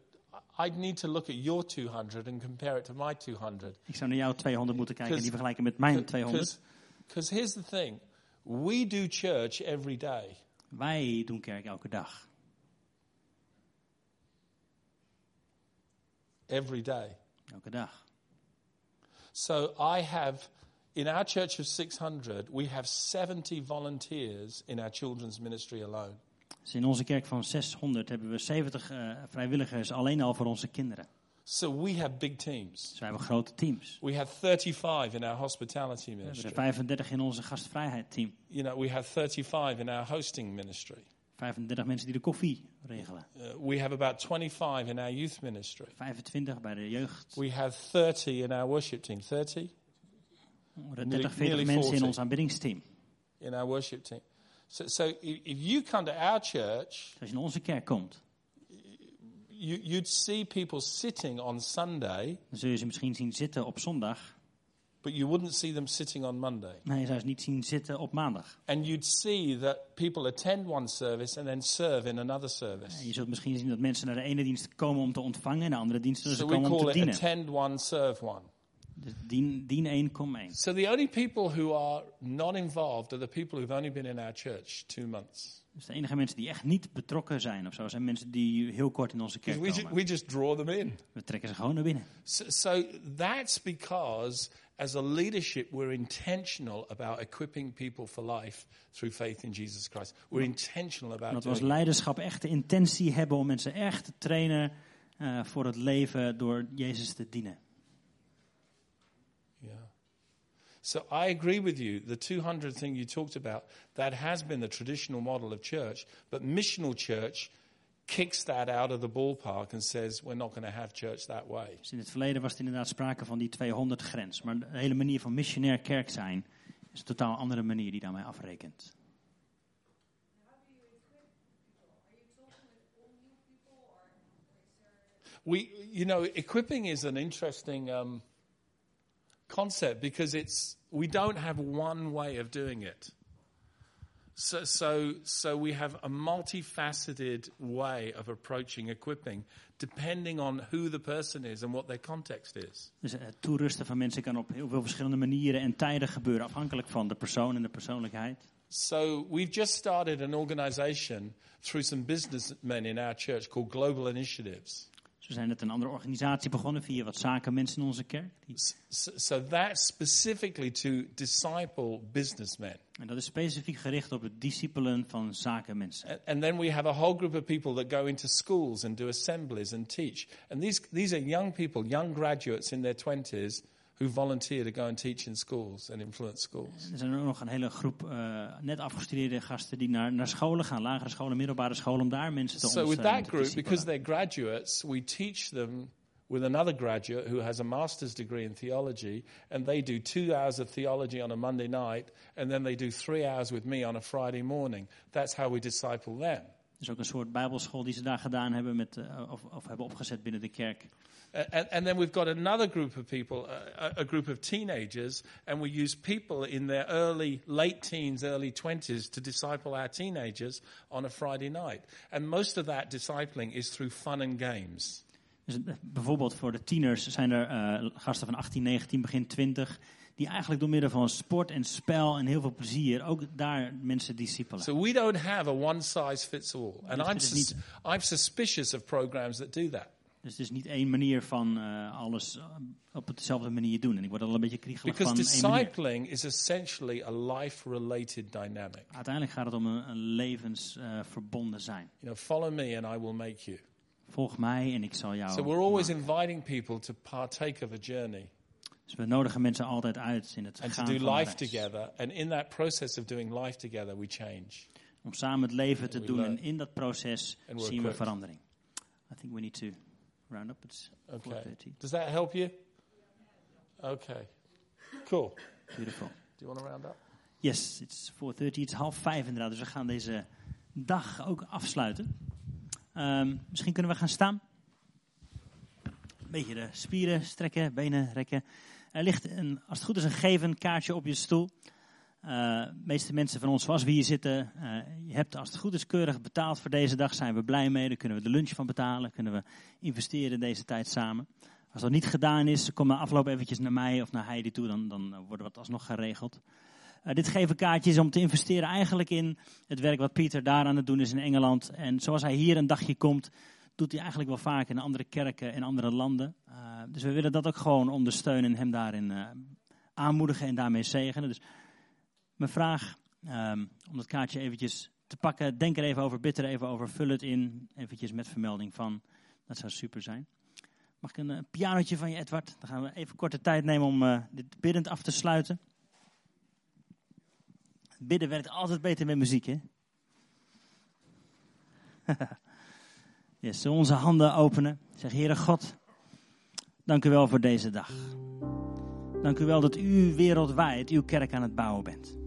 I'd need to look at your 200 and compare it to my 200. Ik zou naar jouw 200 moeten kijken en die Because- vergelijken met mijn 200. Because here's the thing we do church every day. Wij doen kerk elke dag. Every day. Elke dag. So I have, in our church of 600, we have 70 volunteers in our children's ministry alone. Dus in onze kerk van 600 hebben we 70 eh, vrijwilligers alleen al voor onze kinderen. So we have big teams. Dus wij hebben grote teams. We have 35 in our hospitality We hebben er ministry. 35 in onze gastvrijheid team. You know, we have 35 in our hosting ministry. 35 mensen die de koffie regelen. Uh, we have about 25 in our youth ministry. 25 bij de jeugd. We have 30 in our worship team. 30 30, nearly 40 mensen in 40. ons aanbiddingsteam. in our worship team. So, so if you come to our church, als je naar onze kerk komt, you, you'd see people sitting on Sunday dan zul je ze misschien zien zitten op zondag. but you wouldn't see them sitting on Monday. Maar je zou ze niet zien zitten op maandag. And you'd see that people attend one service and then serve in another En service. je zult misschien zien dat mensen naar de ene dienst komen om te ontvangen en de andere dienst So we komen om call te it dienen. attend one, serve one. Dus dien, dien één, kom één. So the only people who are not involved are the people who've only been in our church two months. Dus de enige mensen die echt niet betrokken zijn of zo, zijn mensen die heel kort in onze kerk Because we, komen. we just draw them in. We trekken ze gewoon naar binnen. So, so that's because, as a leadership, we're intentional about equipping people for life through faith in Jesus Christ. We're intentional about Omdat we als doing it. leiderschap echt de intentie hebben om mensen echt te trainen eh, voor het leven door Jezus te dienen. Yeah. So I agree with you. The 200 thing you talked about, that has been the traditional model of church. But missional church kicks that out of the ballpark and says, we're not going to have church that way. Dus in het verleden was er inderdaad sprake van die 200 grens. Maar de hele manier van missionair kerk zijn is een totaal andere manier die daarmee afrekent. We, you know, equipping is an interesting um, concept because it's we don't have one way of doing it. So, so, so we have a multifaceted way of approaching equipping, depending on who the person is and what their context is. Dus het toerusten van mensen kan op heel veel verschillende manieren en tijden gebeuren, afhankelijk van de persoon en de persoonlijkheid. So we've just started an organization through some businessmen in our church called Global Initiatives. Zo zijn net een andere organisatie begonnen via wat zakenmensen in onze kerk. Die- So, so that's specifically to disciple businessmen. En dat is specifiek gericht op het discipelen van zakenmensen. And, and then we have a whole group of people that go into schools and do assemblies and teach. And these, these are young people, young graduates in their 20s who volunteer to go and teach in schools and influence schools. Er zijn ook nog een hele groep eh, net afgestudeerde gasten die naar, naar scholen gaan, lagere scholen, middelbare scholen, om daar mensen te So with that group, because they're graduates, we teach them with another graduate who has a master's degree in theology, and they do two hours of theology on a Monday night, and then they do three hours with me on a Friday morning. That's how we disciple them. Er is ook een soort bijbelschool die ze daar gedaan hebben met, eh, of, of hebben opgezet binnen de kerk. And, and then we've got another group of people, uh, a, a group of teenagers, and we use people in their early, late teens, early 20s to disciple our teenagers on a Friday night. And most of that discipling is through fun and games. Dus eh, bijvoorbeeld voor de tieners zijn er eh, gasten van 18, 19, begin 20, die eigenlijk door middel van sport en spel en heel veel plezier ook daar mensen discipelen. So we don't have a one size fits all. And I'm, sus- I'm suspicious of programs that do that. Dus het is niet één manier van eh, alles eh, op dezelfde manier doen. En ik word al een beetje kriegelig Because van één manier. discipling is essentially a life related dynamic. Uiteindelijk gaat het om een, een levensverbonden zijn. You know, follow me and I will make you. Volg mij en ik zal jou. So we're always maken. inviting people to partake of a journey. Dus we nodigen mensen altijd uit in het and to gaan do van de life together. And in that process of doing life together, we change. Om samen het leven te doen learn. en in dat proces zien we verandering. I think we need to round up. It's Okay. 4:30. Does that help you? Okay. Cool. Beautiful. Do you want to round up? Yes, it's 4.30. Het is half vijf inderdaad. Dus we gaan deze dag ook afsluiten. Ehm, misschien kunnen we gaan staan. Een beetje de spieren strekken, benen rekken. Er ligt, een, als het goed is, een geven kaartje op je stoel. Eh, de meeste mensen van ons, zoals we hier zitten, eh, je hebt als het goed is keurig betaald voor deze dag. Zijn we blij mee. Daar kunnen we de lunch van betalen. Kunnen we investeren in deze tijd samen. Als dat niet gedaan is, kom na afloop eventjes naar mij of naar Heidi toe. Dan, dan eh, wordt wat alsnog geregeld. Eh, dit geven kaartje is om te investeren eigenlijk in het werk wat Pieter daar aan het doen is in Engeland. En zoals hij hier een dagje komt, doet hij eigenlijk wel vaak in andere kerken in andere landen. Dus we willen dat ook gewoon ondersteunen en hem daarin aanmoedigen en daarmee zegenen. Dus mijn vraag ehm, om dat kaartje eventjes te pakken. Denk er even over, bid er even over, vul het in. Eventjes met vermelding van, dat zou super zijn. Mag ik een eh, pianotje van je, Edward? Dan gaan we even korte tijd nemen om eh, dit biddend af te sluiten. Bidden werkt altijd beter met muziek, hè? yes, onze handen openen. Zeg, Heere God, dank u wel voor deze dag. Dank u wel dat u wereldwijd uw kerk aan het bouwen bent.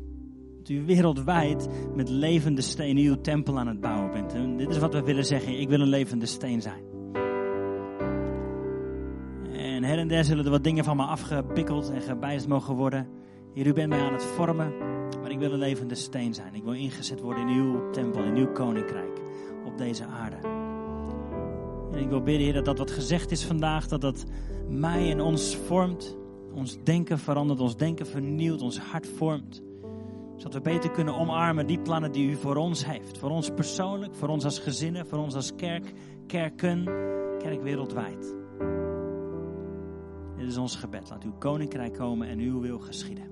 Dat u wereldwijd met levende stenen uw tempel aan het bouwen bent. En dit is wat we willen zeggen. Ik wil een levende steen zijn. En her en der zullen er wat dingen van me afgepikkeld en gebijst mogen worden. Heer, u bent mij aan het vormen, maar ik wil een levende steen zijn. Ik wil ingezet worden in uw tempel, in uw koninkrijk op deze aarde. En ik wil bidden, Heer, dat dat wat gezegd is vandaag, dat dat mij en ons vormt. Ons denken verandert, ons denken vernieuwt, ons hart vormt. Zodat we beter kunnen omarmen die plannen die u voor ons heeft. Voor ons persoonlijk, voor ons als gezinnen, voor ons als kerk, kerken, kerk wereldwijd. Dit is ons gebed. Laat uw koninkrijk komen en uw wil geschieden.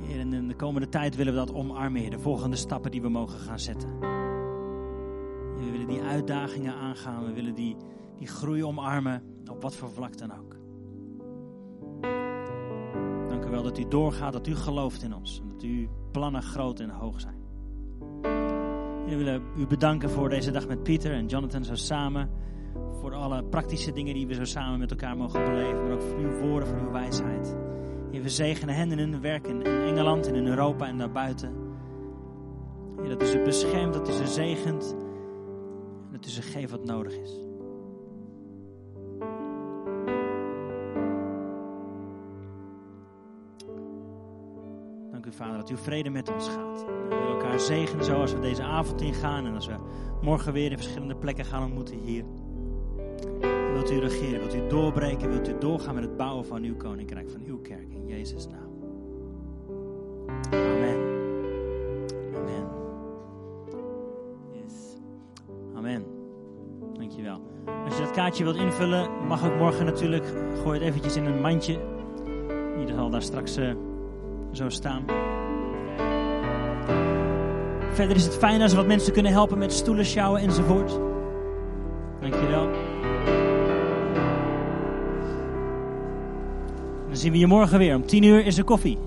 Heer, en in de komende tijd willen we dat omarmen, Heer. De volgende stappen die we mogen gaan zetten. We willen die uitdagingen aangaan. We willen die, die groei omarmen, op wat voor vlak dan ook. Dat u doorgaat, dat u gelooft in ons. En dat uw plannen groot en hoog zijn. We willen u bedanken voor deze dag met Pieter en Jonathan zo samen. Voor alle praktische dingen die we zo samen met elkaar mogen beleven. Maar ook voor uw woorden, voor uw wijsheid. Heer, we zegenen hen in hun werk in, Engeland, in Europa en daarbuiten. Dat u ze beschermt, dat u ze zegent. En dat u ze geeft wat nodig is. Vader, dat uw vrede met ons gaat. We willen elkaar zegenen zo als we deze avond ingaan en als we morgen weer in verschillende plekken gaan ontmoeten hier. Wilt u regeren, wilt u doorbreken, wilt u doorgaan met het bouwen van uw koninkrijk, van uw kerk in Jezus' naam. Amen. Amen. Yes. Amen. Dankjewel. Als je dat kaartje wilt invullen, mag ook morgen natuurlijk. Gooi het eventjes in een mandje. Die zal daar straks eh, zo staan. Verder is het fijn als we wat mensen kunnen helpen met stoelen sjouwen enzovoort. Dankjewel. Dan zien we je morgen weer. Om 10 uur is er koffie.